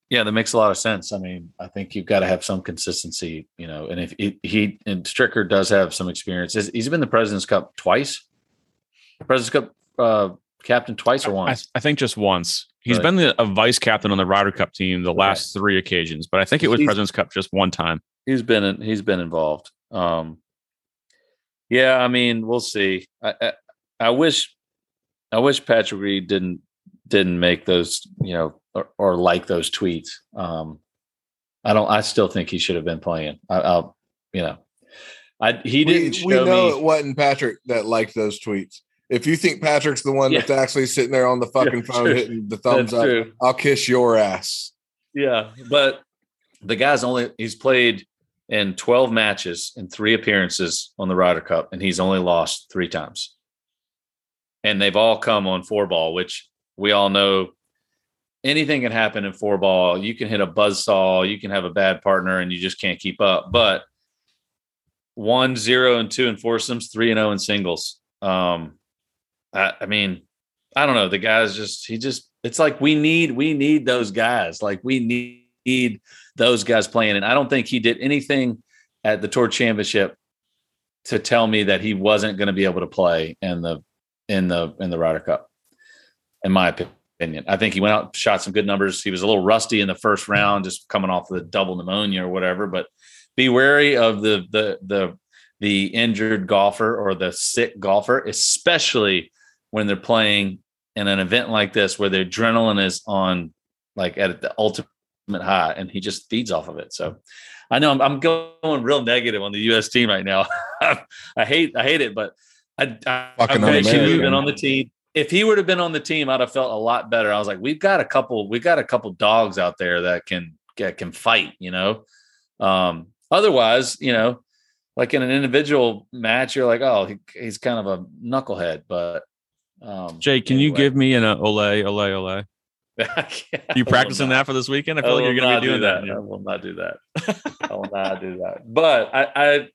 yeah, that makes a lot of sense. I mean, I think you've got to have some consistency, you know, and if he, he and Stricker does have some experience, he's been the President's Cup twice, President's Cup uh, captain twice or once. I, I think just once. He's really? been the, a vice captain on the Ryder Cup team the last three occasions, but I think it was he's, President's Cup just one time. He's been in, he's been involved. Um, yeah, I mean, we'll see. I, I, I wish I wish Patrick Reed didn't didn't make those, you know, or, or like those tweets. Um, I don't. I still think he should have been playing. I, will you know, I he didn't. We, we know me, it wasn't Patrick that liked those tweets. If you think Patrick's the one yeah. that's actually sitting there on the fucking yeah, phone true. hitting the thumbs that's up, true. I'll kiss your ass. Yeah, but the guy's only he's played in 12 matches and three appearances on the Ryder Cup, and he's only lost three times. And they've all come on four ball, which we all know anything can happen in four ball. You can hit a buzz saw, you can have a bad partner, and you just can't keep up. But one, zero, and two in foursomes, three and oh in singles. Um, I, I mean, I don't know. The guy's just he just it's like we need we need those guys. Like we need, need those guys playing. And I don't think he did anything at the tour championship to tell me that he wasn't going to be able to play in the in the in the Ryder Cup. In my opinion, I think he went out, shot some good numbers. He was a little rusty in the first mm-hmm. round, just coming off the double pneumonia or whatever. But be wary of the the the the injured golfer or the sick golfer, especially when they're playing in an event like this where the adrenaline is on like at the ultimate high and he just feeds off of it. So I know I'm, I'm going real negative on the US team right now. I hate I hate it, but I, I, I wish he would have been on the team. If he would have been on the team, I'd have felt a lot better. I was like, we've got a couple, we've got a couple dogs out there that can get can fight, you know. Um, otherwise, you know, like in an individual match, you're like, oh, he, he's kind of a knucklehead. But um, Jay, can anyway. you give me an uh, ole, ole, ole? you practicing that for this weekend? I feel I like you're going to be doing do that. that. I will not do that. I will not do that. But I, I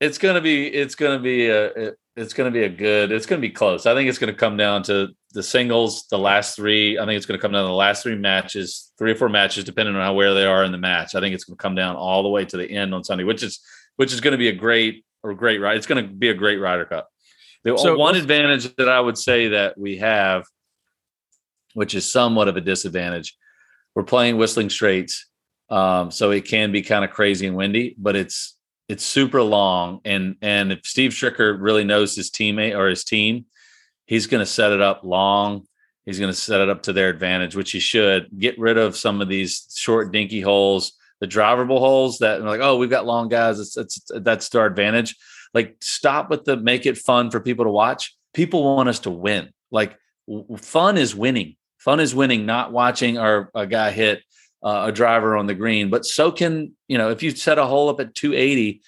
it's going to be, it's going to be a, it's going to be a good, it's going to be close. I think it's going to come down to the singles, the last three. I think it's going to come down to the last three matches, three or four matches, depending on how where they are in the match. I think it's going to come down all the way to the end on Sunday, which is, which is going to be a great or great ride. It's going to be a great Ryder Cup. The so, one advantage that I would say that we have, which is somewhat of a disadvantage, we're playing Whistling Straits, um, so it can be kind of crazy and windy, but it's it's super long. And and if Steve Stricker really knows his teammate or his team, he's going to set it up long. He's going to set it up to their advantage, which he should. Get rid of some of these short, dinky holes, the drivable holes that like, oh, we've got long guys. It's, it's that's to our advantage. Like, stop with the make it fun for people to watch. People want us to win. Like, w- fun is winning. Fun is winning, not watching our a guy hit uh, a driver on the green. But so can you know if you set a hole up at 280,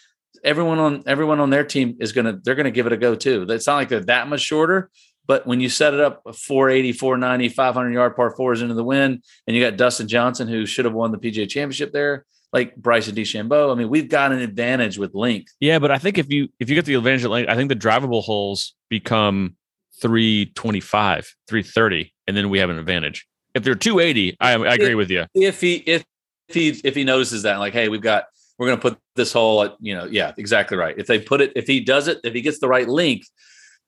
everyone on everyone on their team is gonna they're gonna give it a go too. It's not like they're that much shorter. But when you set it up 480, 490, 500 yard par fours into the wind, and you got Dustin Johnson, who should have won the PGA championship there, like Bryson DeChambeau. I mean, we've got an advantage with length. Yeah, but I think if you if you get the advantage of length, I think the drivable holes become 325, 330, and then we have an advantage. If they're 280, I, I agree if, with you. If he if if he if he notices that, like, hey, we've got we're going to put this hole at, you know, yeah, exactly right. If they put it, if he does it, if he gets the right length,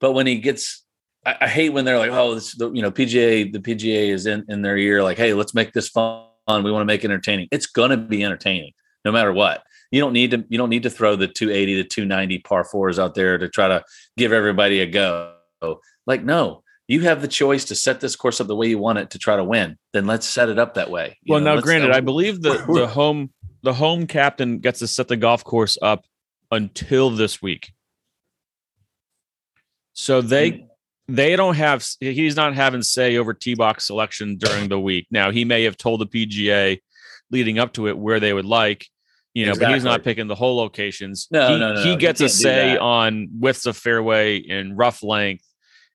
but when he gets, I, I hate when they're like, oh, this, the, you know, PGA, the PGA is in in their ear, like, hey, let's make this fun we want to make it entertaining. It's going to be entertaining no matter what. You don't need to you don't need to throw the 280 to 290 par fours out there to try to give everybody a go. Like no, you have the choice to set this course up the way you want it to try to win. Then let's set it up that way. You well, know, now granted, I believe the the home the home captain gets to set the golf course up until this week. So they hmm they don't have he's not having say over tee box selection during the week. Now he may have told the PGA leading up to it where they would like, you know, exactly. but he's not picking the whole locations. No, he, no, no, he gets a say on widths of fairway and rough length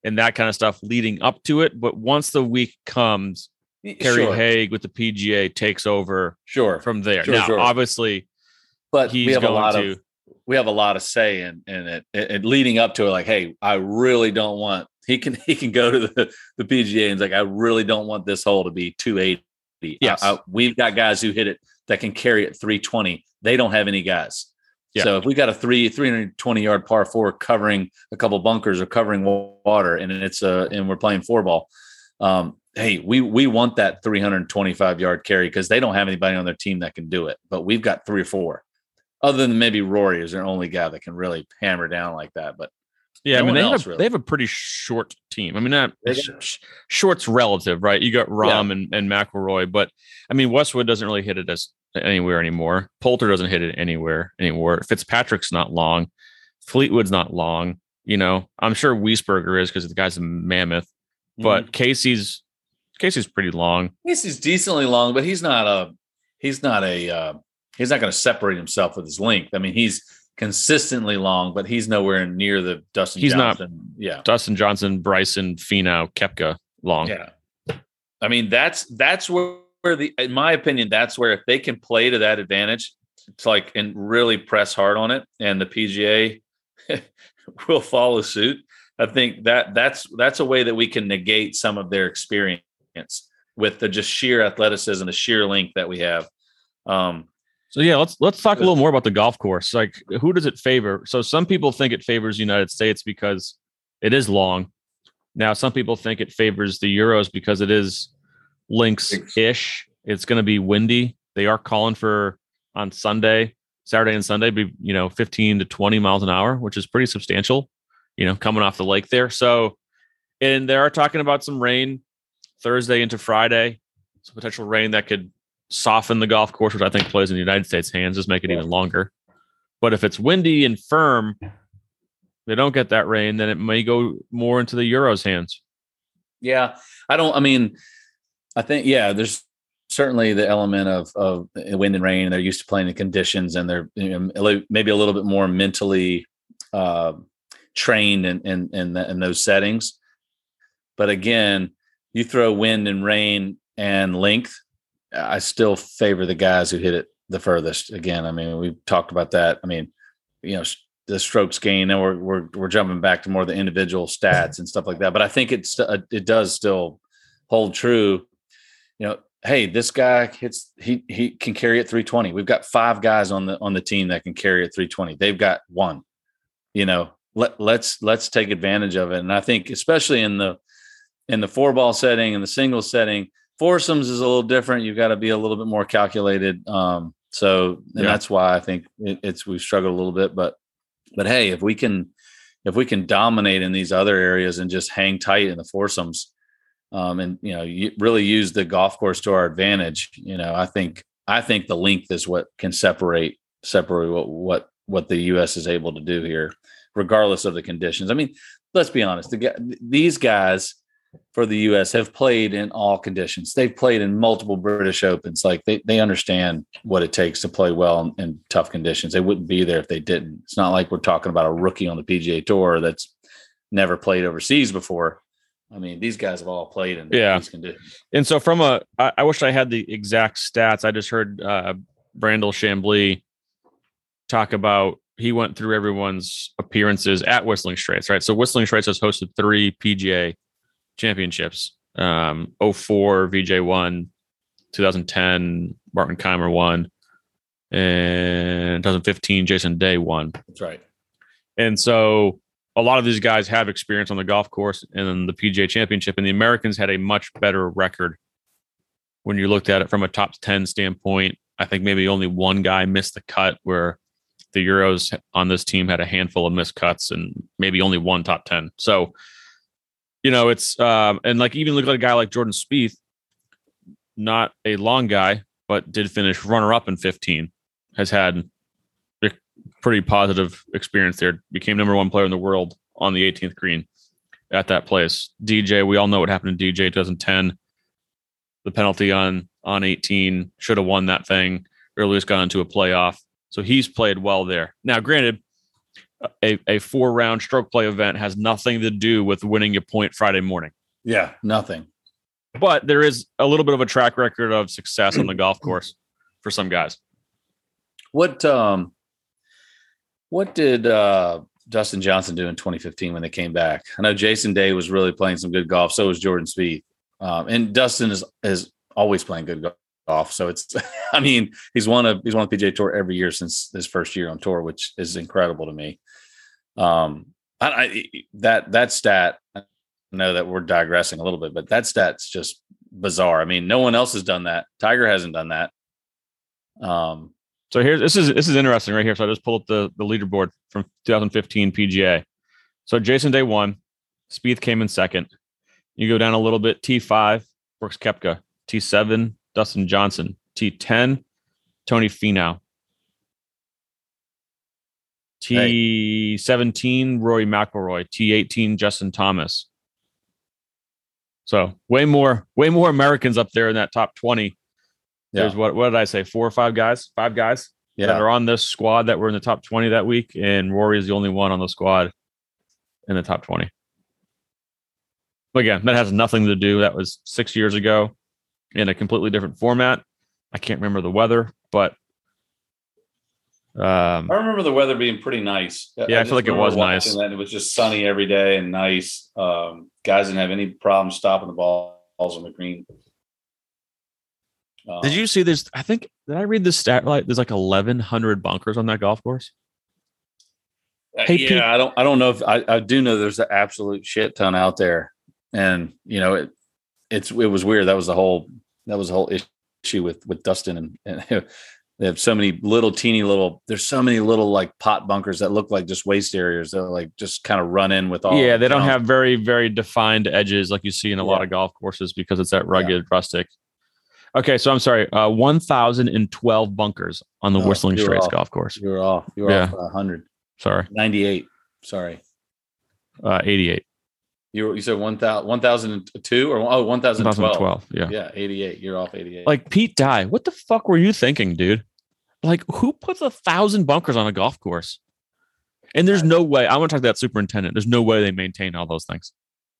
and that kind of stuff leading up to it. But once the week comes, Kerry sure. Haigh with the PGA takes over sure from there. Sure, now, sure. obviously, but he's we have a lot to. of we have a lot of say in in it and leading up to it. Like, hey, I really don't want he can he can go to the the PGA and it's like I really don't want this hole to be 280. Yes. I- I- we've got guys who hit it that can carry it 320. They don't have any guys. Yeah. So if we got a three 320 yard par four covering a couple bunkers or covering water, and it's a and we're playing four ball, um, hey, we we want that 325 yard carry because they don't have anybody on their team that can do it. But we've got three or four. Other than maybe Rory is their only guy that can really hammer down like that. But Yeah, No I mean they else, have really. they have a pretty short team. I mean, not sh- short's relative, right? You got Rahm and and McIlroy, but I mean Westwood doesn't really hit it as anywhere anymore. Poulter doesn't hit it anywhere anymore. Fitzpatrick's not long. Fleetwood's not long. You know, I'm sure Wiesberger is because the guy's a mammoth, but Mm-hmm. Casey's Casey's pretty long. He's decently long, but he's not a he's not a uh, he's not going to separate himself with his length. I mean, he's consistently long, but he's nowhere near the Dustin He's not- yeah, Dustin Johnson, Bryson, Finau, Koepka, long. yeah. I mean, that's that's where, where the in my opinion, that's where if they can play to that advantage, it's like and really press hard on it, and the PGA will follow suit. I think that that's that's a way that we can negate some of their experience with the just sheer athleticism, the sheer length that we have. Um, So yeah, let's let's talk a little more about the golf course. Like, who does it favor? So some people think it favors the United States because it is long. Now some people think it favors the Euros because it is links ish. It's going to be windy. They are calling for on Sunday, Saturday and Sunday, be you know 15 to 20 miles an hour, which is pretty substantial. You know, coming off the lake there. So, and they are talking about some rain Thursday into Friday. Some potential rain that could soften the golf course, which I think plays in the United States' hands, just make it even longer. But if it's windy and firm, they don't get that rain, then it may go more into the Euros' hands. Yeah, I don't. I mean, I think yeah. There's certainly the element of of wind and rain. They're used to playing the conditions, and they're you know, maybe a little bit more mentally uh, trained in in in, the, in those settings. But again, you throw wind and rain and length. I still favor the guys who hit it the furthest. Again, I mean, we've talked about that. I mean, you know, the strokes gain, and we're we're we're jumping back to more the individual stats and stuff like that. But I think it's uh, it does still hold true. You know, hey, this guy hits he he can carry it 320. We've got five guys on the on the team that can carry it 320. They've got one. You know, let let's let's take advantage of it. And I think especially in the in the four ball setting and the single setting, foursomes is a little different. You've got to be a little bit more calculated. Um, so and Yeah. that's why I think it, it's we've struggled a little bit, but but hey, if we can if we can dominate in these other areas and just hang tight in the foursomes, um, and you know, you really use the golf course to our advantage, you know, I think I think the length is what can separate separate what what what the U.S. is able to do here, regardless of the conditions. I mean, let's be honest, the, these guys for the U.S. have played in all conditions. They've played in multiple British Opens. Like they they understand what it takes to play well in, in tough conditions. They wouldn't be there if they didn't. It's not like we're talking about a rookie on the PGA Tour that's never played overseas before. I mean, these guys have all played in Yeah. these conditions. And so, from a, I, I wish I had the exact stats. I just heard uh, Brandel Chamblee talk about he went through everyone's appearances at Whistling Straits, right? So Whistling Straits has hosted three PGA championships. Um, 04 Vijay won, 2010 Martin Kaymer won, and 2015 Jason Day won. That's right. And so a lot of these guys have experience on the golf course and the PGA championship, and the Americans had a much better record when you looked at it from a top 10 standpoint. I think maybe only one guy missed the cut where the Euros on this team had a handful of missed cuts and maybe only one top 10. So, you know, it's, um, and like even look at a guy like Jordan Spieth, not a long guy, but did finish runner up in 15, has had pretty positive experience there. Became number one player in the world on the 18th green at that place. DJ, we all know what happened to DJ 2010. The penalty on on 18 should have won that thing. Earliest got into a playoff, so he's played well there. Now, granted, a, a four round stroke play event has nothing to do with winning a point Friday morning, Yeah, nothing. but there is a little bit of a track record of success on the golf course for some guys. What um, what did uh, Dustin Johnson do in 2015 when they came back? I know Jason Day was really playing some good golf. So was Jordan Spieth, um, and Dustin is is always playing good golf. So it's, I mean, he's won a he's won the PGA Tour every year since his first year on tour, which is incredible to me. Um, I, I that that stat. I know that we're digressing a little bit, but that stat's just bizarre. I mean, no one else has done that. Tiger hasn't done that. Um, so here's this is this is interesting right here. So I just pulled up the the leaderboard from 2015 PGA. So Jason Day won, Spieth came in second. You go down a little bit. T5, Brooks Koepka. T7, Dustin Johnson. T10, Tony Finau. T17, Rory McIlroy. T18, Justin Thomas. So way more, way more Americans up there in that top 20 yeah. there's what what did I say? Four or five guys, five guys yeah. that are on this squad that were in the top 20 that week, and Rory is the only one on the squad in the top 20. But again, that has nothing to do. That was six years ago in a completely different format. I can't remember the weather, but um, I remember the weather being pretty nice. Yeah, I, I feel like it was nice. That. It was just sunny every day and nice. Um, guys didn't have any problem stopping the balls on the green. Um, did you see this? I think did I read the stat like there's like 1,100 bunkers on that golf course. Uh, hey, yeah, Pete. I don't. I don't know if I, I do know there's an absolute shit ton out there, and you know it. It's it was weird. That was the whole. That was the whole issue with with Dustin and, and they have so many little teeny little. There's so many little like pot bunkers that look like just waste areas that like just kind of run in with all. Yeah, they don't know. have very very defined edges like you see in a yeah. lot of golf courses because it's that rugged yeah. rustic. Okay, so I'm sorry. Uh, 1,012 bunkers on the oh, Whistling Straits off. golf course. You were off. You were yeah. off 100. Sorry. 98. Sorry. Uh, 88. You, you said 1,002 1, or oh, 1,012. 1,012. Yeah. Yeah. 88. You're off 88. Like Pete Dye. What the fuck were you thinking, dude? Like, who puts a thousand bunkers on a golf course? And there's no way. I want to talk to that superintendent. There's no way they maintain all those things.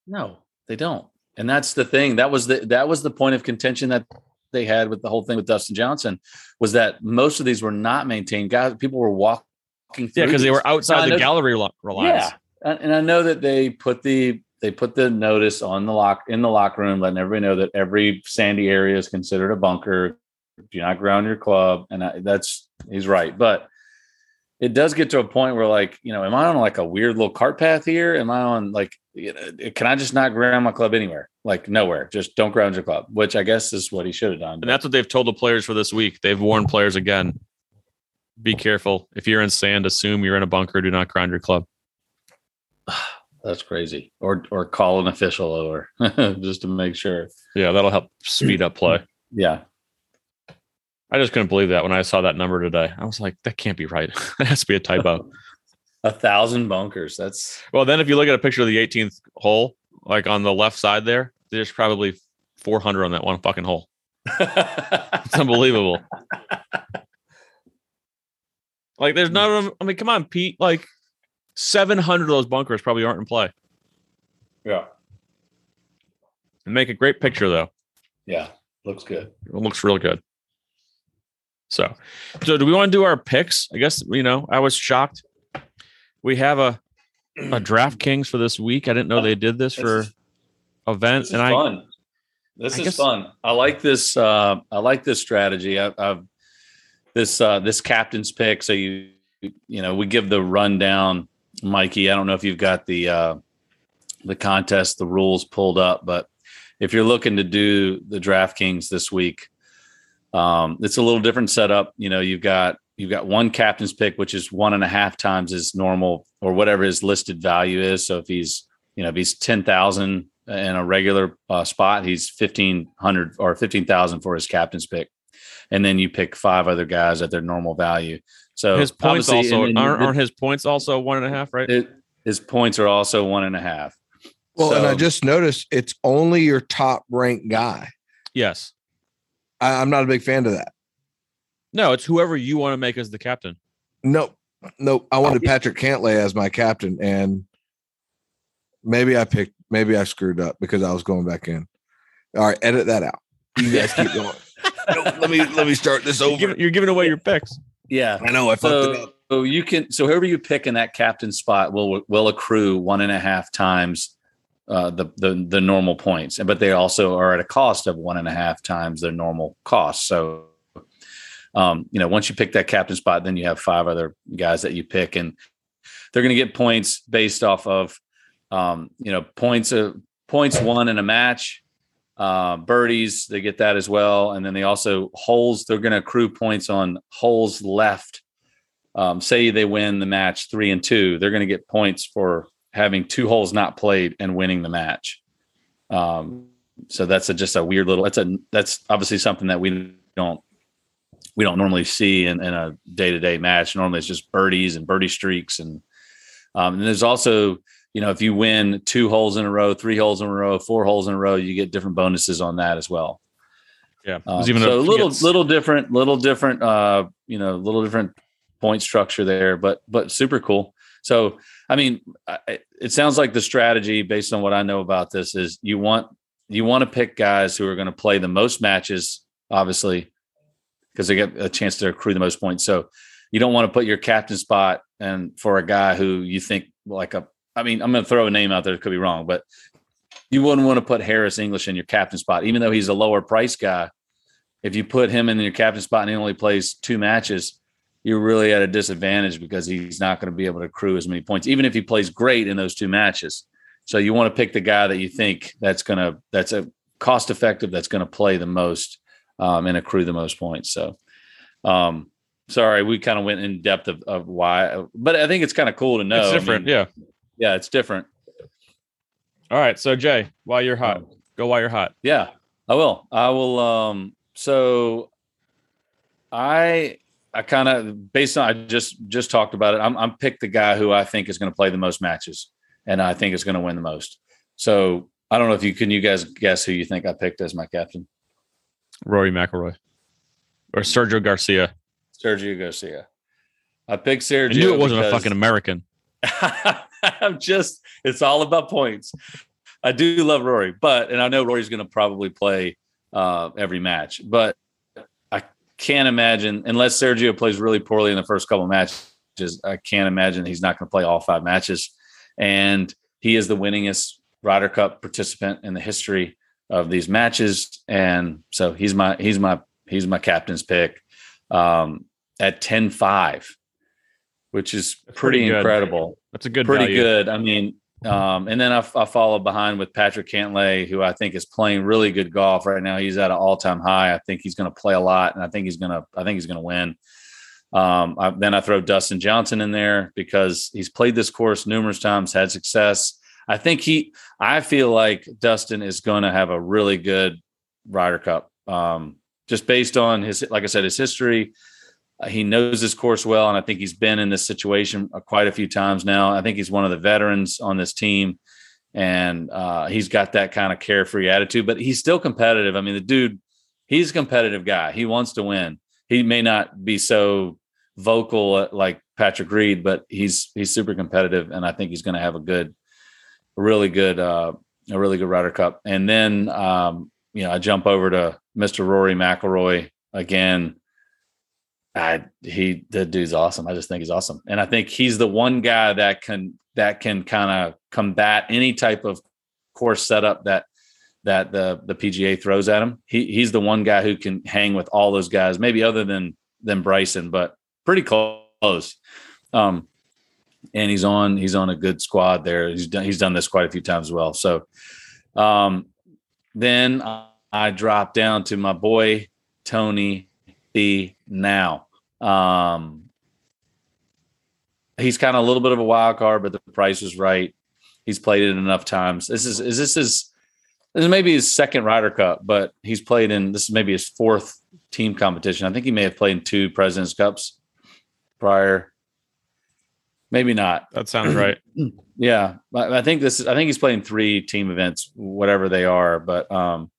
No, they don't. And that's the thing. That was the that was the point of contention that they had with the whole thing with Dustin Johnson was that most of these were not maintained. Guys, people were walking through. Yeah, because they were outside the gallery lines. Yeah, and I know that they put the they put the notice on the lock in the locker room, letting everybody know that every sandy area is considered a bunker. Do not ground your club, and I, that's he's right. But it does get to a point where, like, you know, am I on like a weird little cart path here? Am I on like you know, can I just not ground my club anywhere? Like nowhere. Just don't ground your club, which I guess is what he should have done. And that's what they've told the players for this week. They've warned players again. Be careful. If you're in sand, assume you're in a bunker. Do not ground your club. That's crazy. Or or call an official over just to make sure. Yeah, that'll help speed up play. Yeah. I just couldn't believe that when I saw that number today. I was like, that can't be right. that has to be a typo. a thousand bunkers. That's well. Then if you look at a picture of the 18th hole, like on the left side there, there's probably 400 on that one fucking hole. it's unbelievable. like there's none of them. I mean, come on, Pete. Like 700 of those bunkers probably aren't in play. Yeah. And make a great picture though. Yeah, looks good. It looks real good. So, so do we want to do our picks? I guess you know I was shocked we have a a DraftKings for this week. I didn't know they did this, this for is, event, this and I. Fun. This I is guess, fun. I like this. Uh, I like this strategy. I, have this uh, this captain's pick. So you you know we give the rundown, Mikey. I don't know if you've got the uh, the contest, the rules pulled up, but if you're looking to do the DraftKings this week, um, it's a little different setup. You know, you've got you've got one captain's pick, which is one and a half times his normal or whatever his listed value is. So if he's, you know, if he's 10,000 in a regular uh, spot, he's 1500 or 15,000 for his captain's pick. And then you pick five other guys at their normal value. So his points also aren't, aren't, his points also one and a half, right? It, his points are also one and a half. Well, so, and I just noticed it's only your top ranked guy. Yes. I, I'm not a big fan of that. No, it's whoever you want to make as the captain. No, no, I wanted Patrick Cantlay as my captain, and maybe I picked, maybe I screwed up because I was going back in. All right, edit that out. You guys keep going. no, let me let me start this over. You're giving, you're giving away your picks. Yeah. I know I fucked it So, up. so you can so whoever you pick in that captain spot will will accrue one and a half times uh, the the the normal points, but they also are at a cost of one and a half times their normal cost. So, um, you know, once you pick that captain spot, then you have five other guys that you pick, and they're going to get points based off of, um, you know, points of points won in a match, uh, birdies. They get that as well, and then they also holes. They're going to accrue points on holes left. Um, say they win the match three and two, they're going to get points for having two holes not played and winning the match. Um, so that's a, just a weird little. That's a that's obviously something that we don't we don't normally see in, in a day to day match. Normally, it's just birdies and birdie streaks, and um, and there's also you know if you win two holes in a row, three holes in a row, four holes in a row, you get different bonuses on that as well. Yeah. Um, even so a little it's- little different, little different, uh, you know, little different point structure there, but but super cool. So I mean, I, it sounds like the strategy based on what I know about this is you want you want to pick guys who are going to play the most matches, obviously, because they get a chance to accrue the most points. So you don't want to put your captain spot and for a guy who you think like a I mean, I'm going to throw a name out there. It could be wrong, but you wouldn't want to put Harris English in your captain spot, even though he's a lower price guy. If you put him in your captain spot and he only plays two matches, you're really at a disadvantage because he's not going to be able to accrue as many points, even if he plays great in those two matches. So you want to pick the guy that you think that's going to that's a cost effective that's going to play the most um, and accrue the most points. So, um, sorry, we kind of went in depth of, of why, but I think it's kind of cool to know. it's I different. mean, yeah. yeah, it's different. All right. So Jay, while you're hot, go while you're hot. Yeah, I will. I will. Um, so I I kind of based on I just just talked about it. I'm I'm picked the guy who I think is going to play the most matches, and I think is going to win the most. So I don't know if you can you guys guess who you think I picked as my captain. Rory McIlroy or Sergio Garcia. Sergio Garcia. I picked Sergio. I knew it wasn't a fucking American. I'm just it's all about points. I do love Rory, but and I know Rory's going to probably play uh, every match, but I can't imagine unless Sergio plays really poorly in the first couple of matches. I can't imagine he's not going to play all five matches, and he is the winningest Ryder Cup participant in the history of these matches, and so he's my he's my he's my captain's pick um, at 10-5, which is That's pretty, pretty incredible That's a good pretty value. good. I mean, um, and then I, I follow behind with Patrick Cantlay, who I think is playing really good golf right now. He's at an all time high. I think he's going to play a lot, and I think he's going to. I think he's going to win. Um, I, then I throw Dustin Johnson in there because he's played this course numerous times, had success. I think he. I feel like Dustin is going to have a really good Ryder Cup, um, just based on his, like I said, his history. Uh, he knows this course well, and I think he's been in this situation uh, quite a few times now. I think he's one of the veterans on this team, and uh, he's got that kind of carefree attitude. But he's still competitive. I mean, the dude, he's a competitive guy. He wants to win. He may not be so vocal uh, like Patrick Reed, but he's he's super competitive, and I think he's going to have a good, a really good, uh, a really good Ryder Cup. And then, um, you know, I jump over to Mr. Rory McIlroy again. I he the dude's awesome. I just think he's awesome, and I think he's the one guy that can that can kind of combat any type of course setup that that the the PGA throws at him. He he's the one guy who can hang with all those guys, maybe other than than Bryson, but pretty close. Um, and he's on he's on a good squad there. He's done he's done this quite a few times as well. So, um, then I, I drop down to my boy Tony B now. Um, he's kind of a little bit of a wild card, but the price was right. He's played it enough times. This is is this is this is maybe his second Ryder Cup, but he's played in this is maybe his fourth team competition. I think he may have played in two Presidents Cups prior. Maybe not. That sounds right. Yeah, I I think this is. I think he's playing three team events, whatever they are. But um,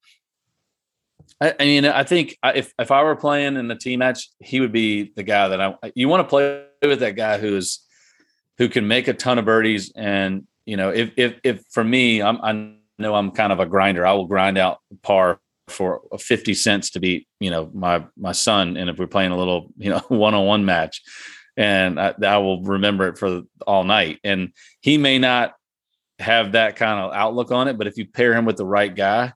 I, I mean, I think if if I were playing in the team match, he would be the guy that I. You want to play with that guy who's who can make a ton of birdies, and you know, if if if for me, I'm I know I'm kind of a grinder. I will grind out par for 50 cents to beat, you know, my my son. And if we're playing a little, you know, one-on-one match, and I, I will remember it for all night. And he may not have that kind of outlook on it, but if you pair him with the right guy,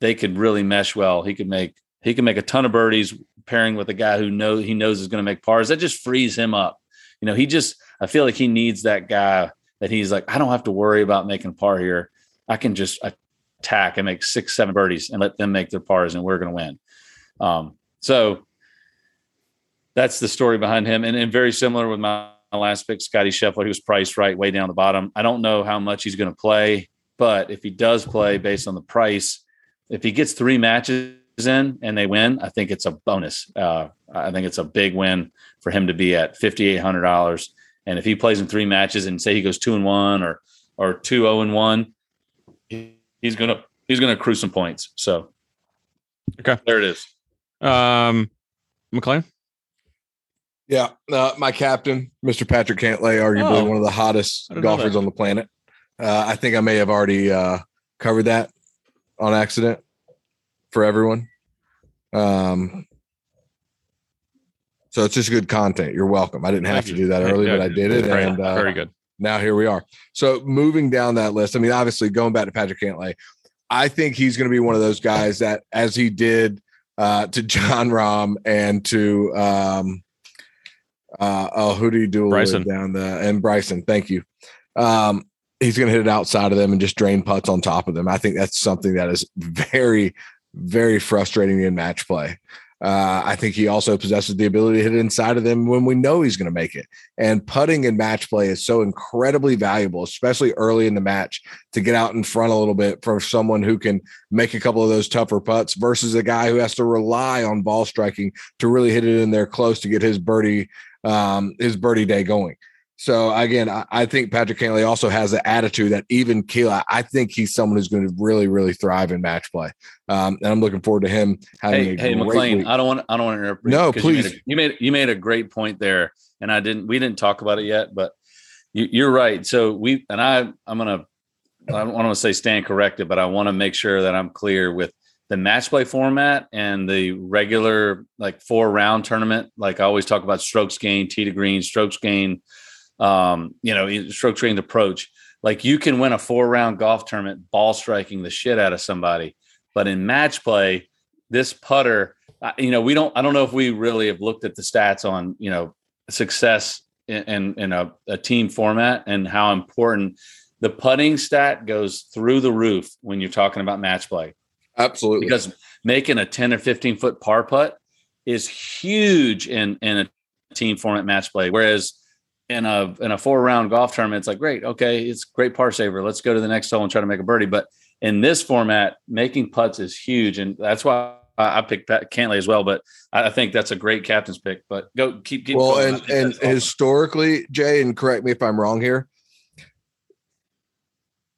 they could really mesh well. He could make he can make a ton of birdies pairing with a guy who knows he knows is going to make pars. That just frees him up. You know, he just I feel like he needs that guy that he's like, I don't have to worry about making par here. I can just attack and make six, seven birdies and let them make their pars, and we're going to win. Um, so that's the story behind him. And, and very similar with my, my last pick, Scotty Scheffler, he was priced right way down the bottom. I don't know how much he's going to play, but if he does play based on the price, if he gets three matches in and they win, I think it's a bonus. Uh, I think it's a big win for him to be at fifty eight hundred dollars. And if he plays in three matches and say he goes two and one or or two zero oh and one, he's gonna he's gonna accrue some points. So okay, there it is. Um, McLean. Yeah, uh, my captain, Mr. Patrick Cantlay, arguably oh, one of the hottest golfers on the planet. Uh, I think I may have already uh, covered that on accident for everyone. Um, so it's just good content. You're welcome. I didn't have Thank to you. do that early, yeah, but I did it, and uh, very good. Now here we are. So moving down that list, I mean, obviously going back to Patrick Cantlay, I think he's going to be one of those guys that, as he did uh, to Jon Rahm and to um, uh, oh, who do you do Bryson down the and Bryson? Thank you. Um, he's going to hit it outside of them and just drain putts on top of them. I think that's something that is very, very frustrating in match play. Uh, I think he also possesses the ability to hit inside of them when we know he's going to make it. And putting in match play is so incredibly valuable, especially early in the match, to get out in front a little bit for someone who can make a couple of those tougher putts versus a guy who has to rely on ball striking to really hit it in there close to get his birdie um, his birdie day going. So again, I, I, think Patrick Cantlay also has the attitude that even Keela, I think he's someone who's going to really, really thrive in match play. Um, and I'm looking forward to him having. Hey, hey McLean, week. I don't want, I don't want to interrupt. No, please. You made, a, you made, you made a great point there, and I didn't, we didn't talk about it yet, but you, are right. So we, and I, I'm gonna, I don't want to say stand corrected, but I want to make sure that I'm clear with the match play format and the regular like four round tournament. Like I always talk about strokes gain, tee to green, strokes gain um, you know, stroke trained approach. Like you can win a four round golf tournament ball striking the shit out of somebody, but in match play, this putter, you know, we don't. I don't know if we really have looked at the stats on you know success in in, in a, a team format and how important the putting stat goes through the roof when you're talking about match play. Absolutely, because making a ten or fifteen foot par putt is huge in in a team format match play, whereas in a in a four round golf tournament, it's like great, okay, it's great par saver. Let's go to the next hole and try to make a birdie. But in this format, making putts is huge, and that's why I picked Pat Cantlay as well. But I think that's a great captain's pick. But go keep keep. Well, and and historically, Jay, and correct me if I'm wrong here.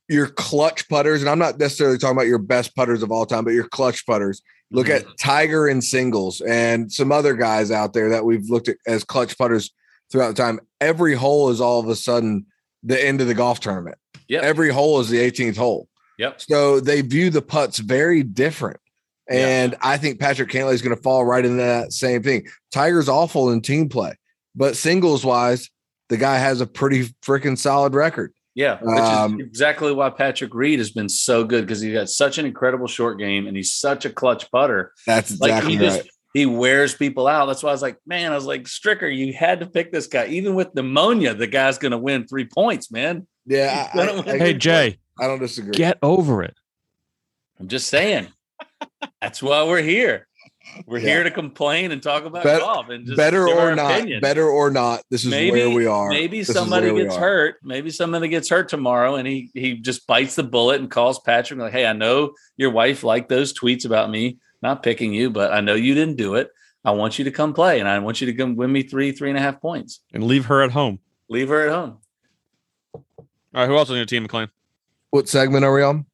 Your clutch putters, and I'm not necessarily talking about your best putters of all time, but your clutch putters. Look mm-hmm. at Tiger in singles and some other guys out there that we've looked at as clutch putters throughout the time. Every hole is all of a sudden the end of the golf tournament. Yeah. Every hole is the 18th hole. Yep. So they view the putts very different. And I think Patrick Cantlay is going to fall right into that same thing. Tiger's awful in team play, but singles wise, the guy has a pretty freaking solid record. Yeah, which um, is exactly why Patrick Reed has been so good because he's got such an incredible short game and he's such a clutch putter. That's exactly like right he wears people out. That's why I was like, man, I was like, Stricker, you had to pick this guy. Even with pneumonia, the guy's going to win three points, man. Yeah. I, I, hey, Jay, I don't disagree. Get over it. I'm just saying. That's why we're here. We're yeah. here to complain and talk about golf and just better or not, opinion. better or not. This is maybe, where we are. Maybe this somebody gets hurt. Maybe somebody gets hurt tomorrow, and he he just bites the bullet and calls Patrick like, "Hey, I know your wife liked those tweets about me not picking you, but I know you didn't do it. I want you to come play, and I want you to come win me three, three and a half points, and leave her at home. Leave her at home. All right, who else on your team, McLean? What segment are we on?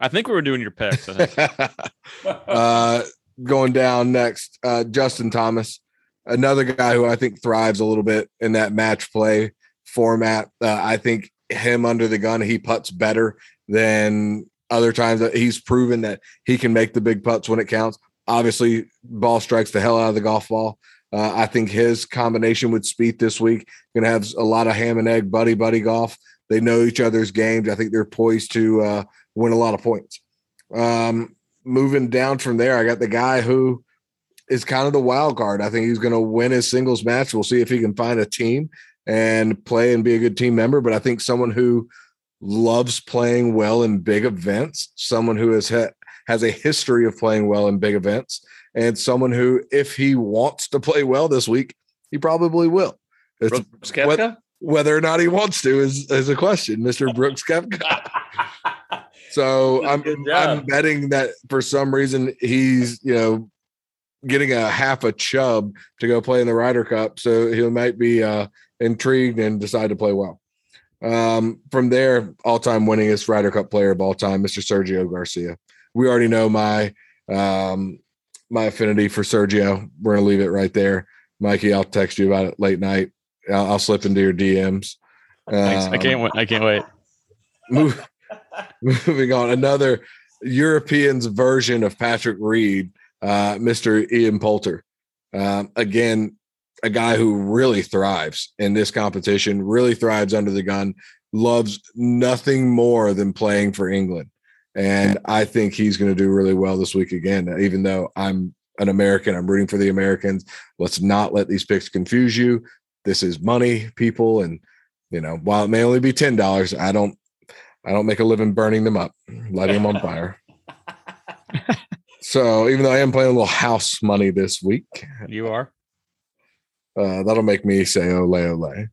I think we were doing your picks. uh, going down next, uh, Justin Thomas, another guy who I think thrives a little bit in that match play format. Uh, I think him under the gun, he puts better than other times he's proven that he can make the big putts when it counts. Obviously, ball strikes the hell out of the golf ball. Uh, I think his combination with Spieth this week going to have a lot of ham and egg buddy buddy golf. They know each other's games. I think they're poised to uh, win a lot of points. Um, moving down from there, I got the guy who is kind of the wild card. I think he's going to win his singles match. We'll see if he can find a team and play and be a good team member. But I think someone who loves playing well in big events, someone who has ha- has a history of playing well in big events, and someone who, if he wants to play well this week, he probably will. It's, Brooks Koepka? whether or not he wants to is, is a question, Mr. Brooks Koepka. So I'm I'm betting that for some reason he's you know getting a half a chub to go play in the Ryder Cup, so he might be uh, intrigued and decide to play well. Um, from there, all-time winningest Ryder Cup player of all time, Mr. Sergio Garcia. We already know my um, my affinity for Sergio. We're gonna leave it right there, Mikey. I'll text you about it late night. I'll, I'll slip into your DMs. Thanks. I Um, can't wait. I can't wait. move, moving on another europeans version of patrick reed uh, mr ian poulter. Um, again a guy who really thrives in this competition really thrives under the gun loves nothing more than playing for england. And i think he's going to do really well this week again even though i'm an american i'm rooting for the americans. Let's not let these picks confuse you. This is money people and you know while it may only be ten dollars i don't I don't make a living burning them up, lighting them on fire. so even though I am playing a little house money this week, You are. uh, that'll make me say ole ole.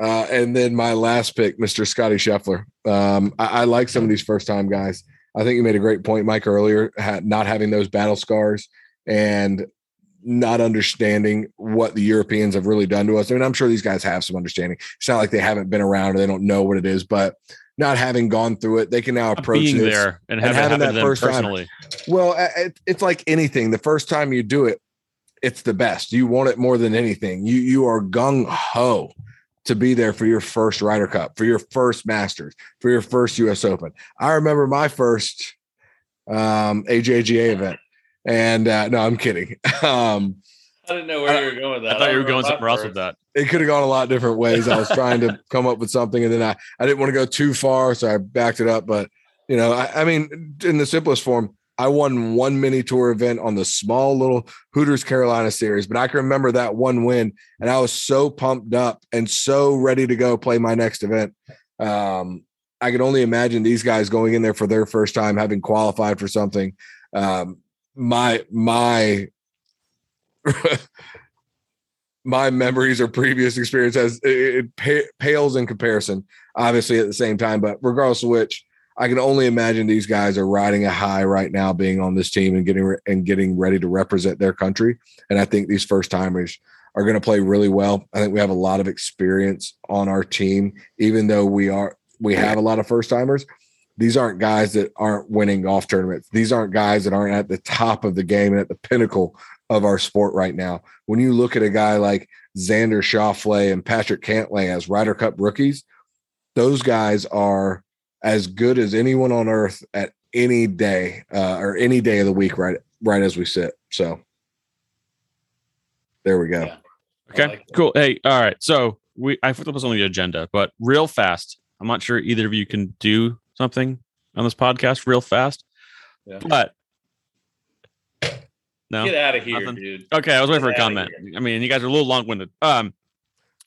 Uh, and then my last pick, Mr. Scotty Scheffler. Um, I, I like some of these first time guys. I think you made a great point, Mike, earlier, ha- not having those battle scars and not understanding what the Europeans have really done to us. I mean, I'm sure these guys have some understanding. It's not like they haven't been around or they don't know what it is, but not having gone through it, they can now approach Being this. there and, and having, that first time. Well, it, it's like anything. The first time you do it, it's the best. You want it more than anything. You you are gung ho to be there for your first Ryder Cup, for your first Masters, for your first U.S. Open. I remember my first um, AJGA event, and uh, no, I'm kidding. Um, I didn't know where you were going with that. I thought you were going somewhere else with that. it could have gone a lot of different ways. I was trying to come up with something, and then I I didn't want to go too far, so I backed it up. But you know, I, I mean, in the simplest form, I won one mini tour event on the small little Hooters Carolina series, but I can remember that one win, and I was so pumped up and so ready to go play my next event. Um, I could only imagine these guys going in there for their first time, having qualified for something. Um, my my my memories or previous experience has it, pales in comparison obviously at the same time but regardless of which i can only imagine these guys are riding a high right now being on this team and getting re- and getting ready to represent their country and i think these first timers are going to play really well. I think we have a lot of experience on our team even though we are we have a lot of first timers these aren't guys that aren't winning golf tournaments these aren't guys that aren't at the top of the game and at the pinnacle of our sport right now. When you look at a guy like Xander Schauffele and Patrick Cantlay as Ryder Cup rookies, those guys are as good as anyone on earth at any day uh, or any day of the week, right? Right as we sit. So there we go. Yeah. Okay, like cool. Hey, all right. So we I put this on the agenda, but real fast. I'm not sure either of you can do something on this podcast real fast. Yeah. But no. Get out of here, Nothing. dude. Okay, I was waiting for a comment. I mean, you guys are a little long-winded. Um,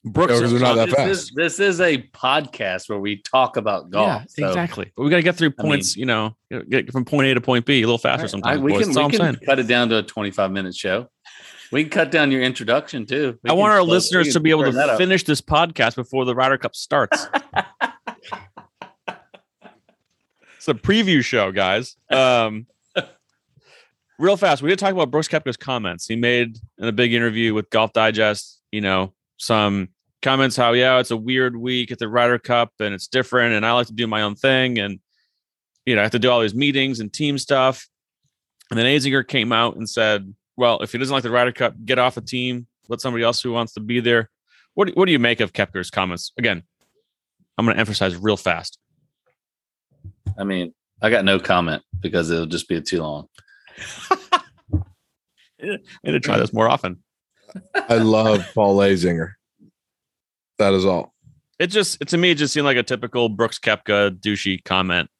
Brooks, Yeah, 'cause they're not that This fast. is this is a podcast where we talk about golf. yeah, so- exactly. But we got to get through I mean- points. you know, get from point A to point B a little faster I- sometimes. we boys. can, That's we I'm can cut it down to a 25 minute show. We can cut down your introduction too. We I want our slow- listeners to be able turn that to up. finish this podcast before the Ryder Cup starts. a preview show, guys. Um, real fast, we did talk about Brooks Koepka's comments. He made in a big interview with Golf Digest. You know, some comments how yeah, it's a weird week at the Ryder Cup and it's different, and I like to do my own thing, and you know, I have to do all these meetings and team stuff. And then Azinger came out and said, "Well, if he doesn't like the Ryder Cup, get off the team. Let somebody else who wants to be there." What do- What do you make of Koepka's comments? Again, I'm going to emphasize real fast. I mean, I got no comment because it'll just be too long. I need to try this more often. I love Paul Azinger. That is all. It just it, to me it just seemed like a typical Brooks Koepka douchey comment.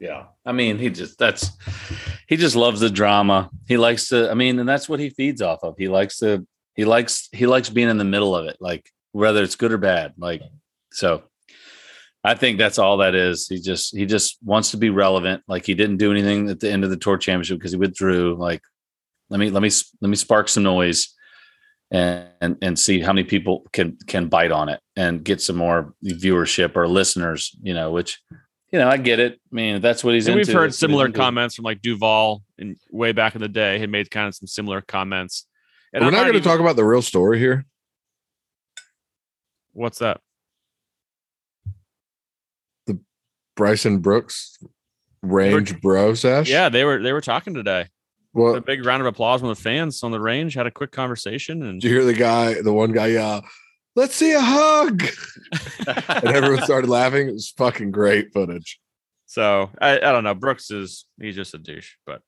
Yeah. I mean, he just that's he just loves the drama. He likes to I mean, and that's what he feeds off of. He likes to he likes he likes being in the middle of it, like whether it's good or bad. Like so I think that's all that is. He just he just wants to be relevant. Like he didn't do anything at the end of the tour championship because he withdrew. Like let me let me let me spark some noise and, and and see how many people can can bite on it and get some more viewership or listeners. You know, which you know I get it. I mean, that's what he's And into. we've heard That's similar comments from like Duval and way back in the day had made kind of some similar comments. And We're I'm not going to even- talk about the real story here. what's that? Bryson Brooks range bro sesh. Yeah, they were they were talking today. Well, A big round of applause from the fans on the range. Had a quick conversation and did you hear the guy, the one guy, yell, let's see a hug. And everyone started laughing. It was fucking great footage. So I, I don't know. Brooks is he's just a douche, but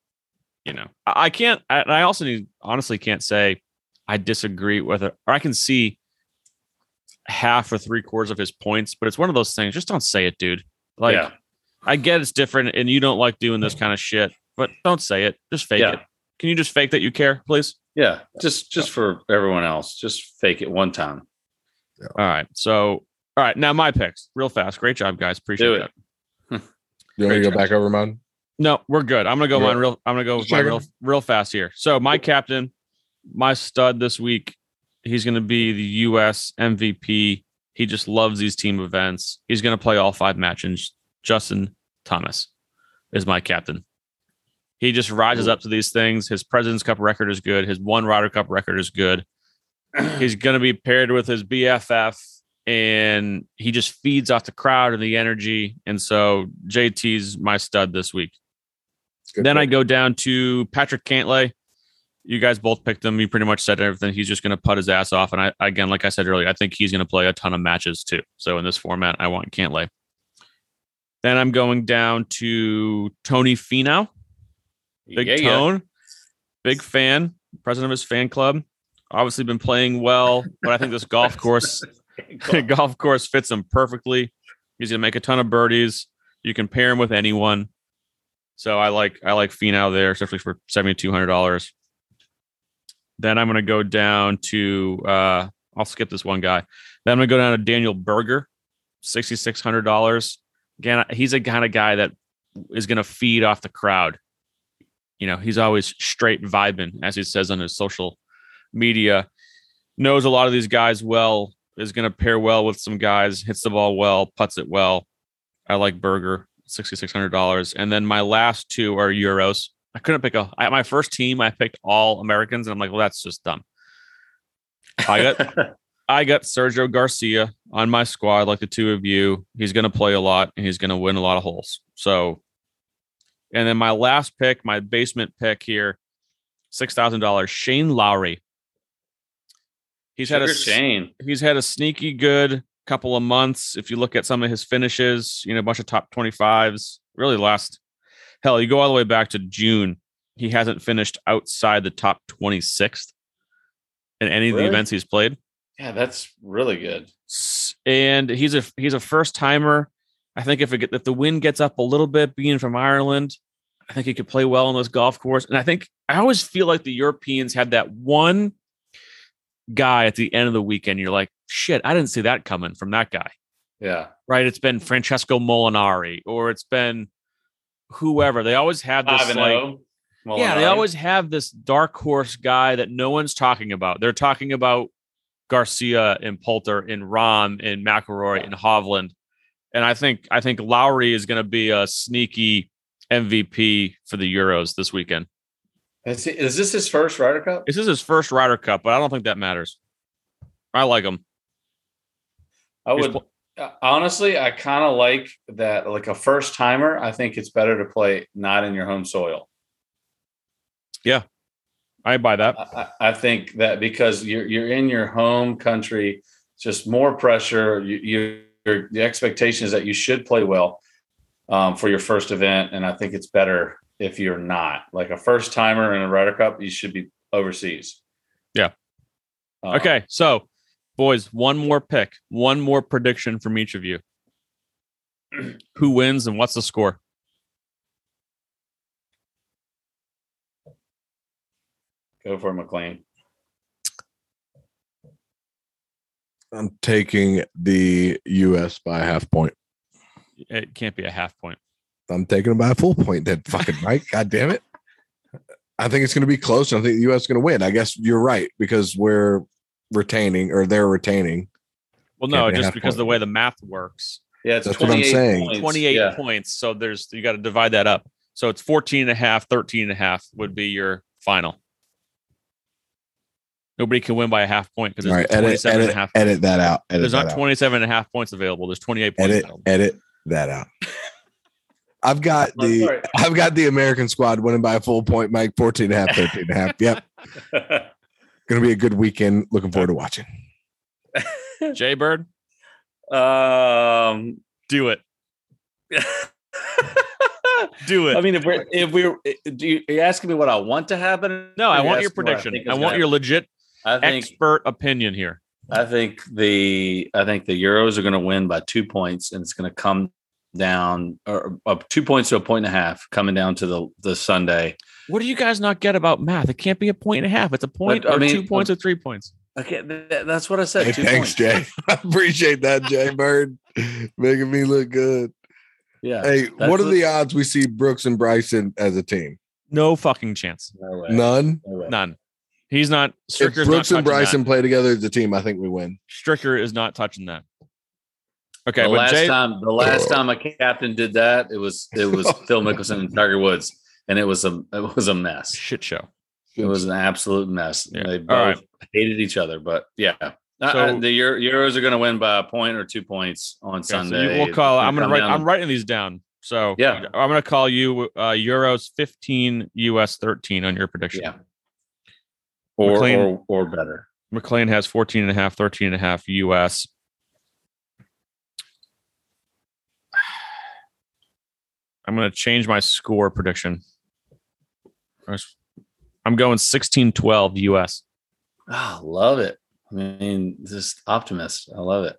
you know I, I can't. I, and I also need, honestly can't say I disagree with it, or I can see half or three quarters of his points, but it's one of those things. Just don't say it, dude. Like Yeah. I get it's different, and you don't like doing this kind of shit, but don't say it. Just fake Yeah. it. Can you just fake that you care, please? yeah, just just for everyone else, just fake it one time. All right. So all right, now my picks, real fast. Great job, guys. Appreciate Do it. it. You want to go choice. back over mine? No, we're good. I'm gonna go Real- mine real. I'm gonna go with mine real, real fast here. So my captain, my stud this week, he's gonna be the U.S. MVP. He just loves these team events. He's gonna play all five matches. Justin Thomas is my captain. He just rises up to these things. His President's Cup record is good. His one Ryder Cup record is good. He's gonna be paired with his BFF, and he just feeds off the crowd and the energy. And so JT's my stud this week. Good then I go down to Patrick Cantlay. You guys both picked him. You pretty much said everything. He's just going to put his ass off. And I, again, like I said earlier, I think he's going to play a ton of matches too. So in this format, I want Cantlay. Then I'm going down to Tony Finau. Big Yeah, yeah. Tone, big fan, president of his fan club. Obviously been playing well, but I think this golf course golf course fits him perfectly. He's gonna make a ton of birdies. You can pair him with anyone. So I like I like Finau there, especially for seventy two hundred dollars. Then I'm gonna go down to uh I'll skip this one guy. Then I'm gonna go down to Daniel Berger, sixty six hundred dollars. Again, he's a kind of guy that is gonna feed off the crowd. You know, he's always straight vibing, as he says on his social media. Knows a lot of these guys well, is going to pair well with some guys, hits the ball well, puts it well. I like Berger, sixty six hundred dollars, and then my last two are euros. I couldn't pick a. I, my first team, I picked all Americans, and I'm like, well, that's just dumb. I got I got Sergio Garcia on my squad, like the two of you. He's going to play a lot, and he's going to win a lot of holes. So, and then my last pick, my basement pick here, six thousand dollars, Shane Lowry. He's had a Shane. he's had a sneaky good couple of months. If you look at some of his finishes, you know, a bunch of top 25s, really last hell, you go all the way back to June. He hasn't finished outside the top 26th in any of the events he's played. Yeah, that's really good. And he's a he's a first timer. I think if it if the wind gets up a little bit, being from Ireland, I think he could play well on this golf course. And I think I always feel like the Europeans have that one guy at the end of the weekend. You're like, shit, I didn't see that coming from that guy. Yeah. Right? It's been Francesco Molinari or it's been whoever. They always have this Five like oh. yeah, they Molinari. always have this dark horse guy that no one's talking about. They're talking about Garcia and Poulter and Rahm and McIlroy and Hovland. And I think I think Lowry is going to be a sneaky MVP for the Euros this weekend. Is, he- is this his first Ryder Cup? This is his first Ryder Cup, but I don't think that matters. I like him. I He's would pl- honestly, I kind of like that. Like a first timer, I think it's better to play not in your home soil. Yeah, I buy that. I, I think that because you're you're in your home country, just more pressure. You, you your the expectation is that you should play well. um, for your first event, and I think it's better if you're not like a first timer in a Ryder Cup. You should be overseas. Yeah. Um, Okay, so boys, one more pick, one more prediction from each of you. Who wins and what's the score? go for McLean. I'm taking the US by a half point. It can't be a half point. I'm taking them by a full point. Then fucking Mike, God damn it. I think it's going to be close. and I think the US is going to win. I guess you're right because we're retaining or they're retaining. Well, no, just because point. the way the math works, Yeah, it's That's what I'm saying. points. 28 Yeah. points. So there's you got to divide that up. So it's 14 and a half, 13 and a half would be your final. Nobody can win by a half point because All there's right, edit, 27 and a half. edit that out. Edit There's that not out. 27 and a half points available. There's 28 points edit, available. edit that out. I've got I'm the sorry. I've got the American squad winning by a full point, Mike. 14 and a half, 13 and a half. Yep. Gonna be a good weekend. Looking forward to watching. Jay Bird, um, do it. Do it. I mean, if we're if we're do you, are you asking me what I want to happen? no, I want your asking what I prediction. I, want gonna your legit? I think expert opinion here. I think the I think the Euros are going to win by two points, and it's going to come down or uh, two points to a point and a half, coming down to the the Sunday. What do you guys not get about math? It can't be a point and a half. It's a point But, I or mean, two points or three points. Okay, th- that's what I said. Hey, two thanks, points. Jay. I appreciate that, Jay Bird, making me look good. Yeah. Hey, what are what- the odds we see Brooks and Bryson as a team? No fucking chance. No way. None. No way. None. He's not. If Brooks not and Bryson That. play together as a team, I think we win. Stricker is not touching that. Okay, the last Jay, time the last time a captain did that, it was it was Phil Mickelson and Tiger Woods, and it was a it was a mess. shit show. It was an absolute mess. Yeah. They both right. hated each other, but yeah. Uh, So- uh, the Euro- Euros are going to win by a point or two points on Okay, Sunday. you- we'll call. I'm gonna write. down- I'm writing these down. So Yeah. I'm gonna call you uh, Euros 15, US 13 on your prediction. Yeah. Or, McLean- or or better. McLean has 14 and a half, 13 and a half US. I'm going to change my score prediction. I'm going 1612 US. Oh, love it. I mean, just optimist. I love it.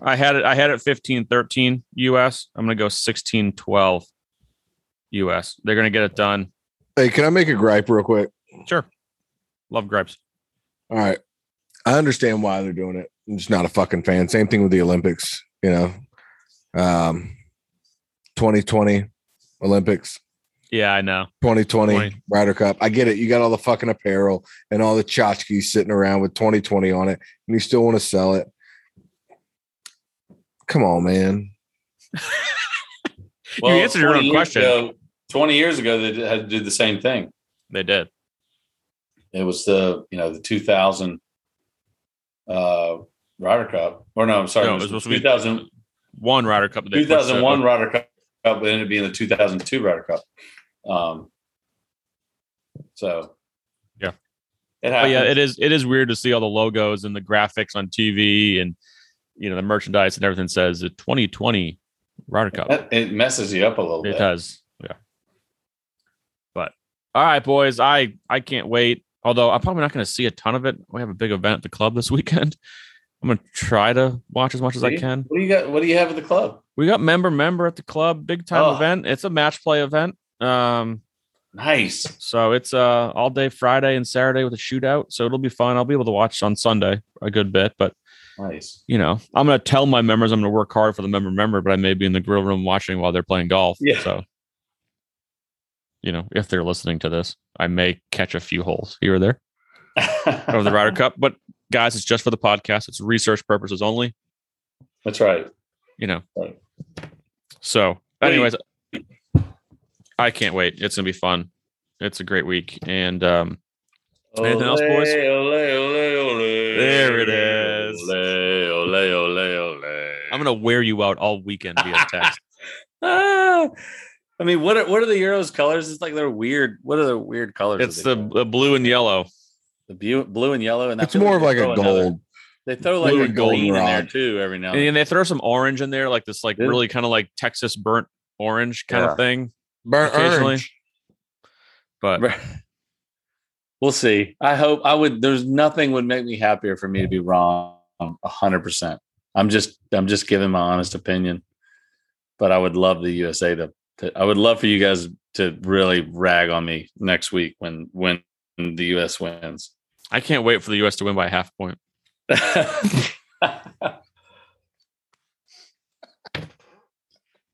I had it I had it 1513 US. I'm going to go 1612 US. They're going to get it done. Hey, can I make a gripe real quick? Sure. Love gripes. All right. I understand why they're doing it. I'm just not a fucking fan. Same thing with the Olympics, you know. Um 2020 Olympics, Yeah, I know. 2020 20. Ryder Cup. I get it. You got all the fucking apparel and all the tchotchkes sitting around with 2020 on it, and you still want to sell it. Come on, man. well, you answered your own question. ago- Twenty years ago, they had to do the same thing. They did. It was the you know the 2000 uh Ryder Cup, or no, I'm sorry, No, it it was was the to be 2000, Ryder Cup. that they pushed 2001 up. Ryder Cup, but it ended up being the 2002 Ryder Cup. Um, so Yeah. it yeah, it is. It is weird to see all the logos and the graphics on TV and you know the merchandise and everything says the 2020 Ryder Cup. That- it messes you up a little bit. It bit. does. Yeah. But all right, boys. I I can't wait. Although I'm probably not going to see a ton of it. We have a big event at the club this weekend. I'm going to try to watch as much as I can. What do you got? What do you have at the club? We got member member at the club, big time Oh. event. It's a match play event. Um, Nice. so it's uh all day Friday and Saturday with a shootout. So it'll be fun. I'll be able to watch on Sunday a good bit, but Nice. you know, I'm gonna tell my members I'm gonna work hard for the member member, but I may be in the grill room watching while they're playing golf. Yeah. So you know, if they're listening to this, I may catch a few holes here or there of the Ryder Cup. But guys, it's just for the podcast. It's research purposes only. That's right. You know. Right. So, Wait. Anyways, I can't wait. It's gonna be fun. It's a great week, and um, Anything else, boys? Ole, ole, ole, ole. There it is. Ole, ole, ole, ole. I'm gonna wear you out all weekend via text. Ah, I mean, what are what are the Euros colors? It's like they're weird. What are the weird colors? it's the, the blue and yellow. the blue, blue and yellow, and I It's feel more of like throw a another- gold. They throw like blue a and golden green in there too every now. And And then they throw some orange in there, like this, like Yeah. really kind of like Texas burnt orange kind Yeah. of thing. Burnt Occasionally. orange. But we'll see. I hope I would. There's nothing would make me happier for me to be wrong a hundred percent. I'm just I'm just giving my honest opinion. But I would love the USA to, to. I would love for you guys to really rag on me next week when when the US wins. I can't wait for the US to win by a half point.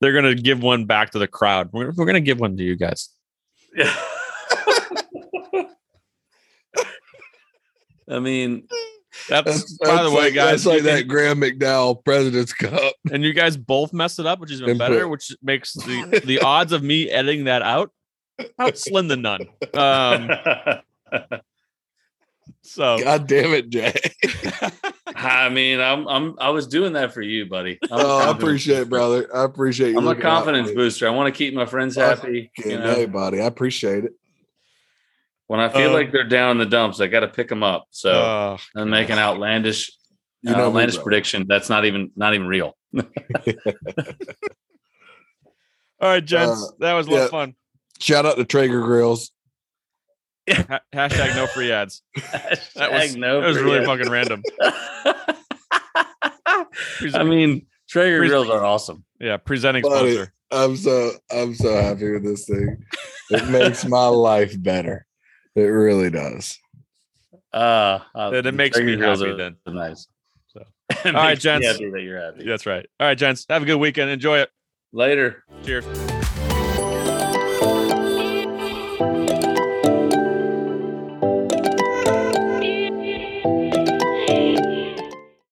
They're gonna give one back to the crowd. We're, we're gonna give one to you guys. Yeah. I mean, That's, That's, by the way, like, guys. that's like you can- that Graeme McDowell President's Cup. and you guys both messed it up, which is even better, which makes the the odds of me editing that out about slim to none. Um, so God damn it, Jay. I mean, I'm I'm I was doing that for you, buddy. I'm Oh, I appreciate it, brother. I appreciate you. I'm a looking out for confidence booster. I want to keep my friends Oh, happy. you Fucking know? Hey, buddy. I appreciate it. When I feel Um, like they're down in the dumps, I got to pick them up. So uh, and make an outlandish, You know, me, outlandish brother. prediction that's not even not even real. all right, gents, Uh, that was a lot of yeah. fun. Shout out to Traeger Grills. Ha- hashtag no free ads. That was, no that was really free fucking random. I mean, Traeger Pres- grills are awesome. Yeah, presenting Buddy. sponsor. I'm so I'm so happy with this thing. It makes my life better. It really does. Uh, uh, That- that makes me Traeger grills happy are then. Nice. So. It All right, makes me gents. Happy that you're happy. That's right. All right, gents, have a good weekend. Enjoy it. Later. Cheers.